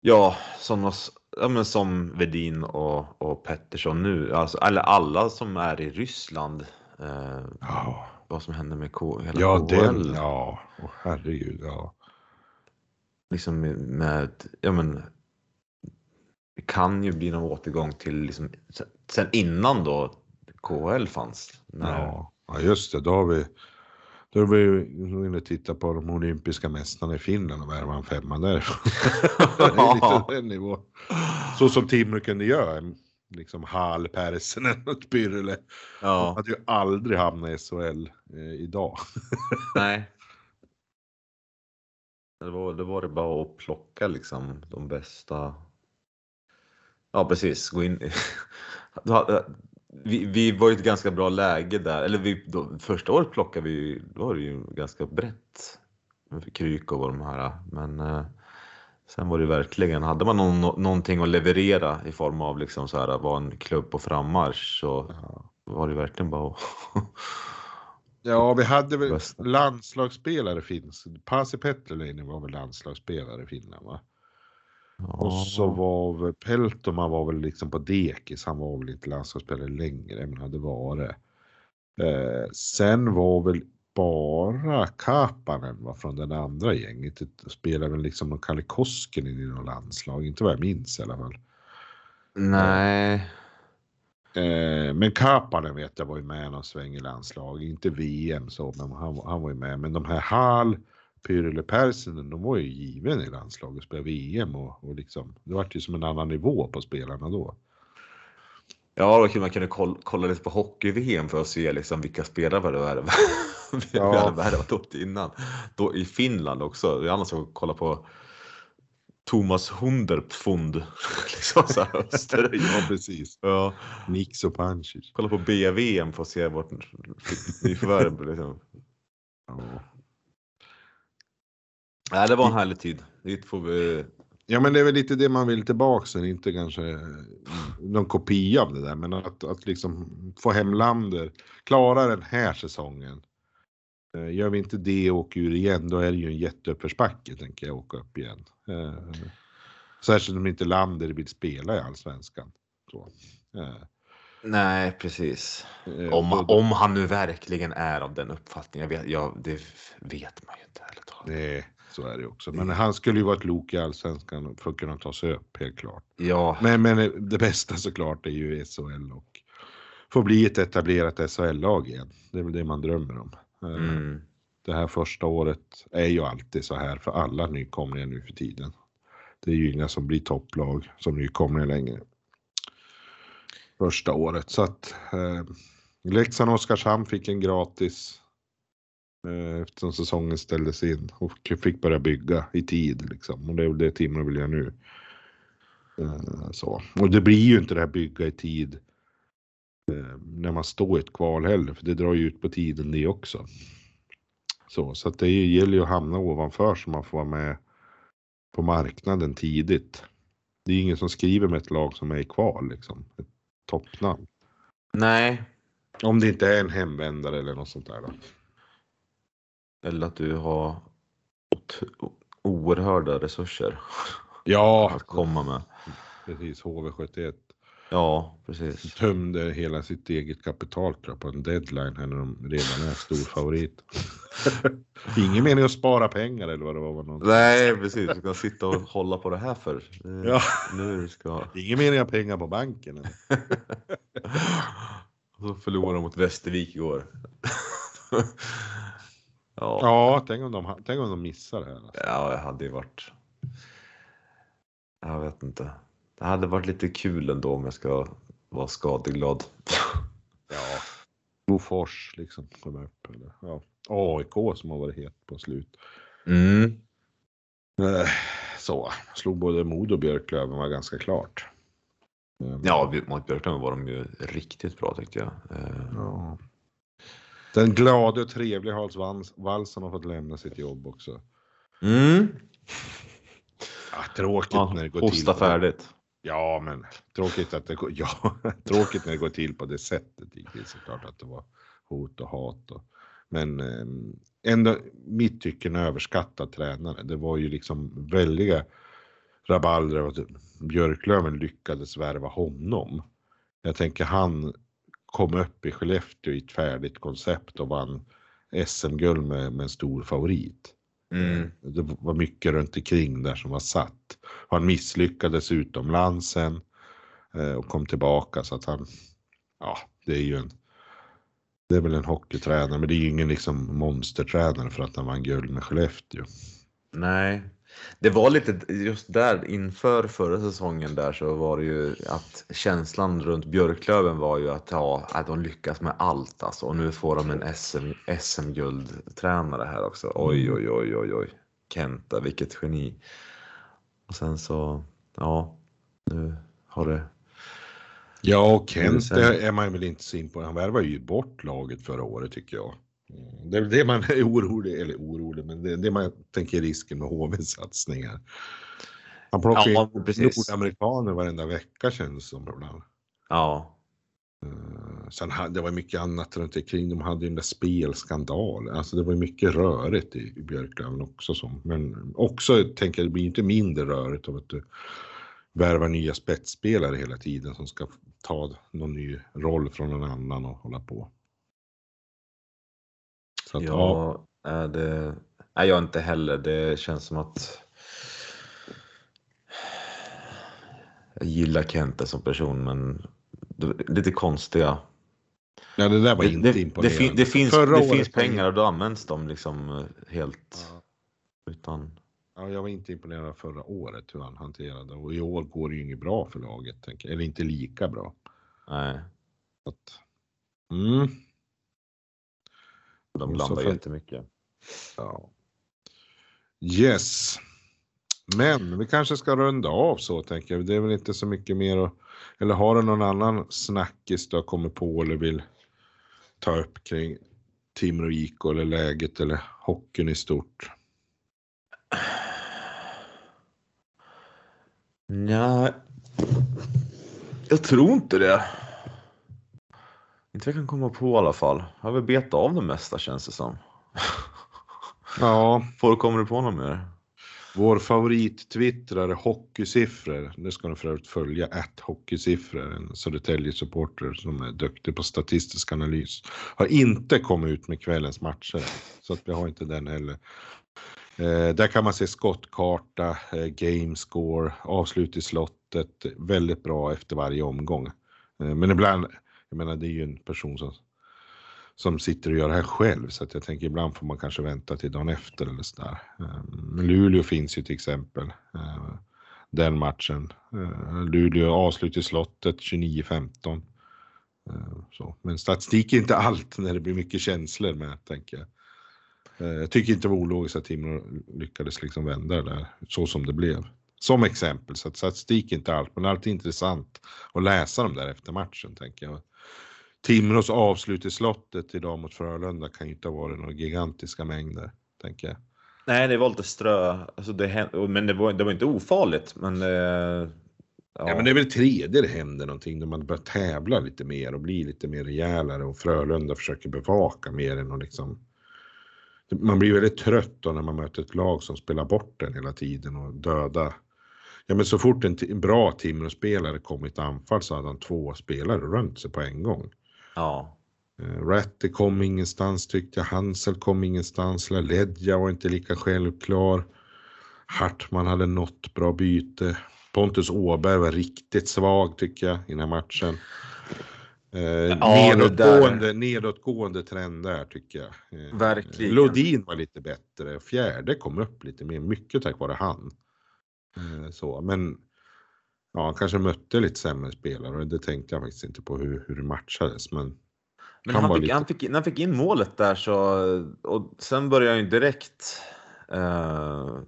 Ja, sådana ja, men som Vedin och, och Pettersson nu, alltså, eller alla som är i Ryssland. Eh, Ja, vad som händer med K, hela ja KHL. ja, Åh, herregud, ja. Liksom med, ja men. Det kan ju bli någon återgång till liksom, sen- innan då KHL fanns. När, ja just det, då har vi, Då var ju inne och titta på de olympiska mästarna i Finland och värva en femma där. *laughs* det är nivå. Så som Timrå kunde göra. Liksom Hall, Persinen och Pyrrele. Ja. De hade ju aldrig hamnat i SHL eh, idag. *laughs* Nej. Det var, det var det bara att plocka liksom de bästa. Ja precis, gå in. *laughs* Vi, vi var i ett ganska bra läge där. Eller vi, då, första året plockade vi då var det ju ganska brett. Krykov och de här. Men eh, sen var det verkligen, hade man någon, nå- någonting att leverera i form av liksom så här, var en klubb på frammarsch så var det verkligen bara att *laughs* Ja, vi hade väl landslagsspelare finns. Pasi Petrelainen var väl landslagsspelare i Finland va? Och så var väl Peltoman var väl liksom på dekis. Han var väl inte landslagsspelare längre men hade varit. Eh, sen var väl bara Kapanen var från den andra gänget. Det Spelade väl liksom någon Kalle Koskinen i något landslag. Inte vad jag minns i alla fall. Nej. Eh, men Kapanen vet jag var ju med någon sväng i landslag. Inte VM så, men han, han var ju med. Men de här Hall, Pyrrle Persinen, de var ju given i landslaget och spelade VM och, och liksom, det var ju som en annan nivå på spelarna då. Ja, då kunde man kunde kolla, kolla lite på hockey-VM för att se liksom vilka spelare vi hade värvat. vi hade värvat åt innan. Då i Finland också. Det är annars att kolla på Thomas Hunderpfund. *laughs* liksom så här. Ja, precis. ja. Nix och Panchic. Kolla på BVM för att se vårt nyförvärv. Liksom. Ja. Nej, det var en härlig tid. Dit får vi... ja, men det är väl lite det man vill tillbaka sen, inte kanske någon kopia av det där, men att, att liksom få hem Lander, klara den här säsongen. Eh, Gör vi inte det och åker ur igen, då är det ju en jätteuppförsbacke, tänker jag, åka upp igen. Eh, Särskilt om inte Lander vill spela i Allsvenskan. Så. Eh, Nej, precis. Om, om han nu verkligen är av den uppfattningen. Jag vet, ja, det vet man ju inte. Ärligt talat. Nej, så är det också. Men han skulle ju vara ett lok i Allsvenskan för att kunna ta sig upp, helt klart. Ja, Men, men det bästa såklart är ju SHL och få bli ett etablerat SHL-lag igen. Det är väl det man drömmer om. Eh, mm. Det här första året är ju alltid så här för alla nykomlingar nu för tiden. Det är ju inga som blir topplag som nykomlingar längre. Första året så att eh, Leksand och Oskarshamn fick en gratis eh, eftersom säsongen ställdes in och fick börja bygga i tid liksom. Och det är väl det Timrå vill göra nu. Eh, så. Och det blir ju inte det här bygga i tid eh, när man står i ett kval heller, för det drar ju ut på tiden det också. Så, så att det gäller ju att hamna ovanför så man får vara med på marknaden tidigt. Det är ingen som skriver med ett lag som är i kval liksom. Ett toppnamn. Nej, Om det inte är en hemvändare eller något sånt där då. Eller att du har oerhörda resurser *laughs* Ja, att komma med. precis. HV71 Ja, precis. tömde hela sitt eget kapital tror jag, på en deadline här när de redan är stor favorit. *laughs* Ingen mening att spara pengar eller vad det var. någon... Nej, precis. Du kan sitta och hålla på det här för. Det- Ja. Nu ska... Ingen mening att ha pengar på banken. *laughs* Så förlorade de mot Västervik igår. Ja. Ja, tänk om de, tänk om de missar det här. Alltså. Ja, det hade ju varit. Jag vet inte. Det hade varit lite kul ändå om jag ska vara skadeglad. *laughs* Ja. Bofors liksom kommer upp. Eller, ja. AIK som har varit het på slut. Mm. Eh, Så, slog både Modo och Björklöven var ganska klart. Ja, mot Björklöven var de ju riktigt bra tyckte jag. Eh, Ja. Den glade och trevliga Hans Wallson har fått lämna sitt jobb också. Mm. Ja, tråkigt Ja, när det går till. färdigt. Ja, men tråkigt att det går, ja, *laughs* tråkigt när det går till på det sättet. Det är såklart att det var hot och hat. Och, men eh, ändå mitt tycke en överskattad tränare. Det var ju liksom väldiga rabalder att Björklöven lyckades värva honom. Jag tänker han kom upp i Skellefteå i ett färdigt koncept och vann SM-guld med, med en stor favorit. Mm. Det var mycket runt omkring där som var satt. Han misslyckades utomlands sen eh, och kom tillbaka så att han, ja, det är ju en Det är väl en hockeytränare, men det är ju ingen liksom monstertränare för att han vann guld med Skellefteå. Nej, det var lite just där inför förra säsongen där så var det ju att känslan runt Björklöven var ju att ja, att de lyckas med allt alltså och nu får de en SM, SM-guldtränare här också. Oj, oj, oj, oj, oj. Kenta, vilket geni. Och sen så, ja, nu har det Ja, och Kent är man väl inte så på. Han värvade ju bort laget förra året tycker jag. Mm, Det är det man är orolig, eller orolig, men det är det man tänker risken med HVs satsningar. Han plockar Ja, in precis. nordamerikaner varenda vecka känns det som ibland. Ja, Eh, Sen hade, det var mycket annat runt omkring. De hade ju den där spelskandalen. Alltså det var mycket rörigt i, i Björklöven också. Som, men också tänker jag, det blir inte mindre rörigt av att du värvar nya spetsspelare hela tiden som ska ta någon ny roll från någon annan och hålla på. Så att, ja. ja, det... Nej, jag inte heller. Det känns som att jag gillar Kente som person, men det- lite konstiga. ja, det där var Det, inte det, det, imponerande. fin, det, finns, Förra det finns pengar och då används de liksom eh, helt Ja. utan... Ja, jag var inte imponerad förra året hur han hanterade och i år går det ju inget bra för laget. Tänker, jag. eller inte lika bra. Nej, att, mm. De blandar för- jättemycket. Ja. Yes. Men vi kanske ska runda av så tänker jag. Det är väl inte så mycket mer att... Eller har du någon annan snackis du har kommit på eller vill ta upp kring Timrå IK eller läget eller hockeyn i stort? Nej, jag tror inte det. Inte jag kan komma på i alla fall. Jag har väl betat av det mesta känns det som. *laughs* Ja, Får kommer du på något mer? vår favorit-twittrare Hockeysiffror, det ska ni för övrigt följa, att Hockeysiffror, en Södertälje-supporter som är duktig på statistisk analys, har inte kommit ut med kvällens matcher. Så att vi har inte den heller. Eh, där kan man se skottkarta, eh, game score, avslut i slottet, väldigt bra efter varje omgång. Eh, men ibland, jag menar det är ju en person som, som sitter och gör det här själv så att jag tänker ibland får man kanske vänta till dagen efter eller sådär. där. Luleå finns ju till exempel. Eh, den matchen. Eh, Luleå avslut i slottet 29-15. Så. Men statistik är inte allt när det blir mycket känslor med tänker jag. Jag tycker inte det var ologiskt att Timrå lyckades liksom vända det där så som det blev. Som exempel, så att statistik är inte allt, men det är alltid intressant att läsa dem där efter matchen tänker jag. Timrås avslut i slottet idag mot Frölunda kan ju inte ha varit några gigantiska mängder, tänker jag. Nej, det var lite strö. Alltså det, men det var, det var inte ofarligt. Men, eh, ja. Ja. men det är väl tredje det händer någonting där man börjar tävla lite mer och bli lite mer rejälare och Frölunda försöker bevaka mer än att liksom man blir väldigt trött då när man möter ett lag som spelar bort den hela tiden och döda. Ja men så fort en, en bra Timrå-spelare kom i ett anfall så hade han två spelare runt sig på en gång. Ja. Eh, Ratti kom ingenstans tyckte jag, Hansel kom ingenstans, Laledja var inte lika självklar. Hartman hade något bra byte. Pontus Åberg var riktigt svag tycker jag i den här matchen. Eh, det nedåtgående, nedåtgående trend där tycker jag. Eh, Verkligen. Lodin var lite bättre, fjärde kom upp lite mer, mycket tack vare han. Eh, så, men ja, han kanske mötte lite sämre spelare och det tänkte jag faktiskt inte på hur, hur det matchades. Men Men han fick, lite- han, fick, när han fick in målet där så och sen började han ju direkt eh,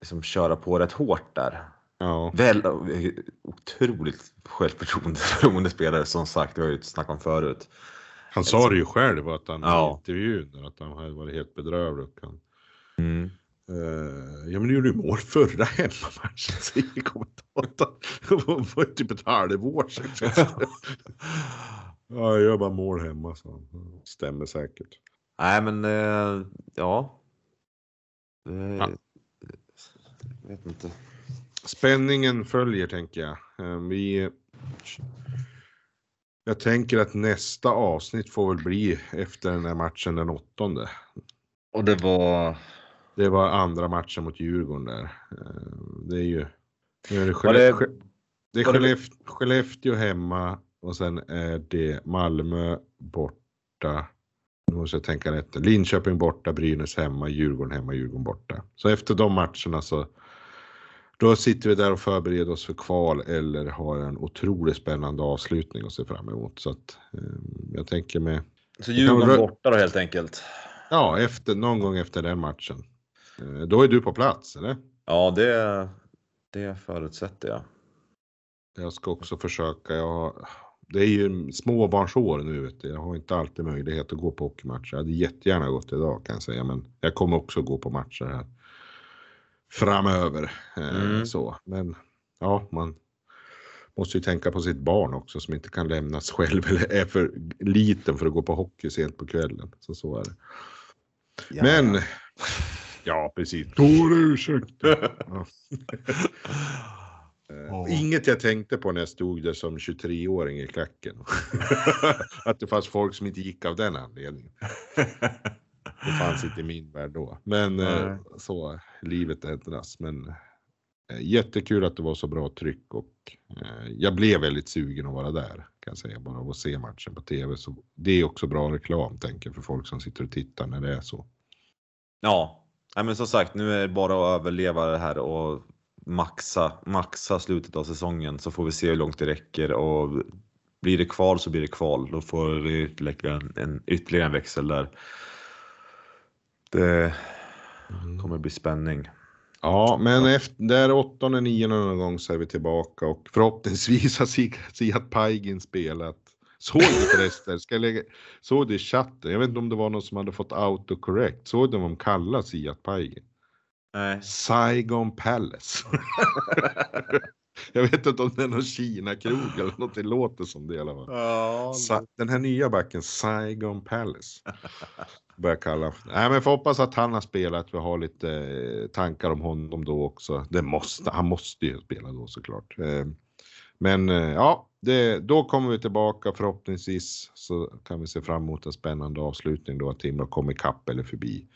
liksom köra på rätt hårt där. ja. Väl, otroligt självförtroende *laughs* spelare som sagt, det har jag ju snackat om förut. Han sa det ju själv att han Ja. i intervjun att han hade varit helt bedrövlig. Han, Mm. Eh, ja men du gjorde ju mål förra hemmamatchen säger kommentatorn. Det var typ ett halvår sedan. ja jag gör bara mål hemma så stämmer säkert. Nej men eh, ja. Eh, Ja. jag vet inte. Spänningen följer tänker jag. Vi jag tänker att nästa avsnitt får väl bli efter den här matchen den åttonde. Och det var... Det var andra matchen mot Djurgården där. Eh, Det är ju... Nu är det, Var det- är Skellefteå, Skellefteå hemma och sen är det Malmö borta Nu måste jag tänka rätt. Linköping borta, Brynäs hemma, Djurgården hemma, Djurgården borta. Så efter de matcherna så då sitter vi där och förbereder oss för kval eller har en otroligt spännande avslutning att se fram emot. Så att eh, jag tänker med. Så Djurgården borta då helt enkelt? Ja, efter, någon gång efter den matchen. Eh, då är du på plats, eller? Ja, det, det förutsätter jag. Jag ska också försöka. Jag, det är ju småbarnsår nu. Vet du. Jag har inte alltid möjlighet att gå på hockeymatcher. Jag hade jättegärna gått idag kan jag säga, men jag kommer också gå på matcher här framöver. Eh, Mm. Så, men ja, man måste ju tänka på sitt barn också som inte kan lämnas *laughs* själv eller är för liten för att gå på hockey sent på kvällen. Så så är det. Ja. Men ja, precis. Tår ursäkt. *laughs* Ja. Eh, Inget jag tänkte på när jag stod där som 23-åring i klacken. *laughs* att det fanns folk som inte gick av den anledningen. Det fanns inte i min värld då. Men eh, så, livet ändras. Men eh, jättekul att det var så bra tryck och eh, jag blev väldigt sugen att vara där. Kan jag säga, bara av att se matchen på tv. Så det är också bra reklam tänker jag, för folk som sitter och tittar när det är så. Ja, Nej, men som sagt, nu är det bara att överleva det här och maxa, maxa slutet av säsongen så får vi se hur långt det räcker och blir det kval så blir det kval. Då får det ytterligare en, en, ytterligare en växel där. Det kommer bli spänning. Ja, men efter, där åttonde, nionde någon gång så är vi tillbaka och förhoppningsvis har Si- Siat Paigin spelat. Såg du förresten, ska jag lägga, såg du i chatten, jag vet inte om det var någon som hade fått autocorrect, såg du vad de kallar Siat Paigin? Nej. Saigon Palace. *laughs* jag vet inte om det är någon Kina-krog eller något, det låter som det i alla fall. Ja, Sa- Den här nya backen, Saigon Palace. Börjar kalla. Nej men får hoppas att han har spelat. Vi har lite eh, tankar om honom då också. Det måste, han måste ju spela då såklart. Men eh, ja, det, då kommer vi tillbaka förhoppningsvis så kan vi se fram emot en spännande avslutning då att Timrå kommer ikapp eller förbi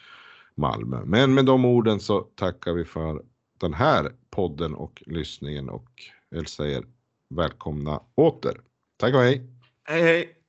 Malmö. Men med de orden så tackar vi för den här podden och lyssningen och jag säger välkomna åter. Tack och hej! Hej hej!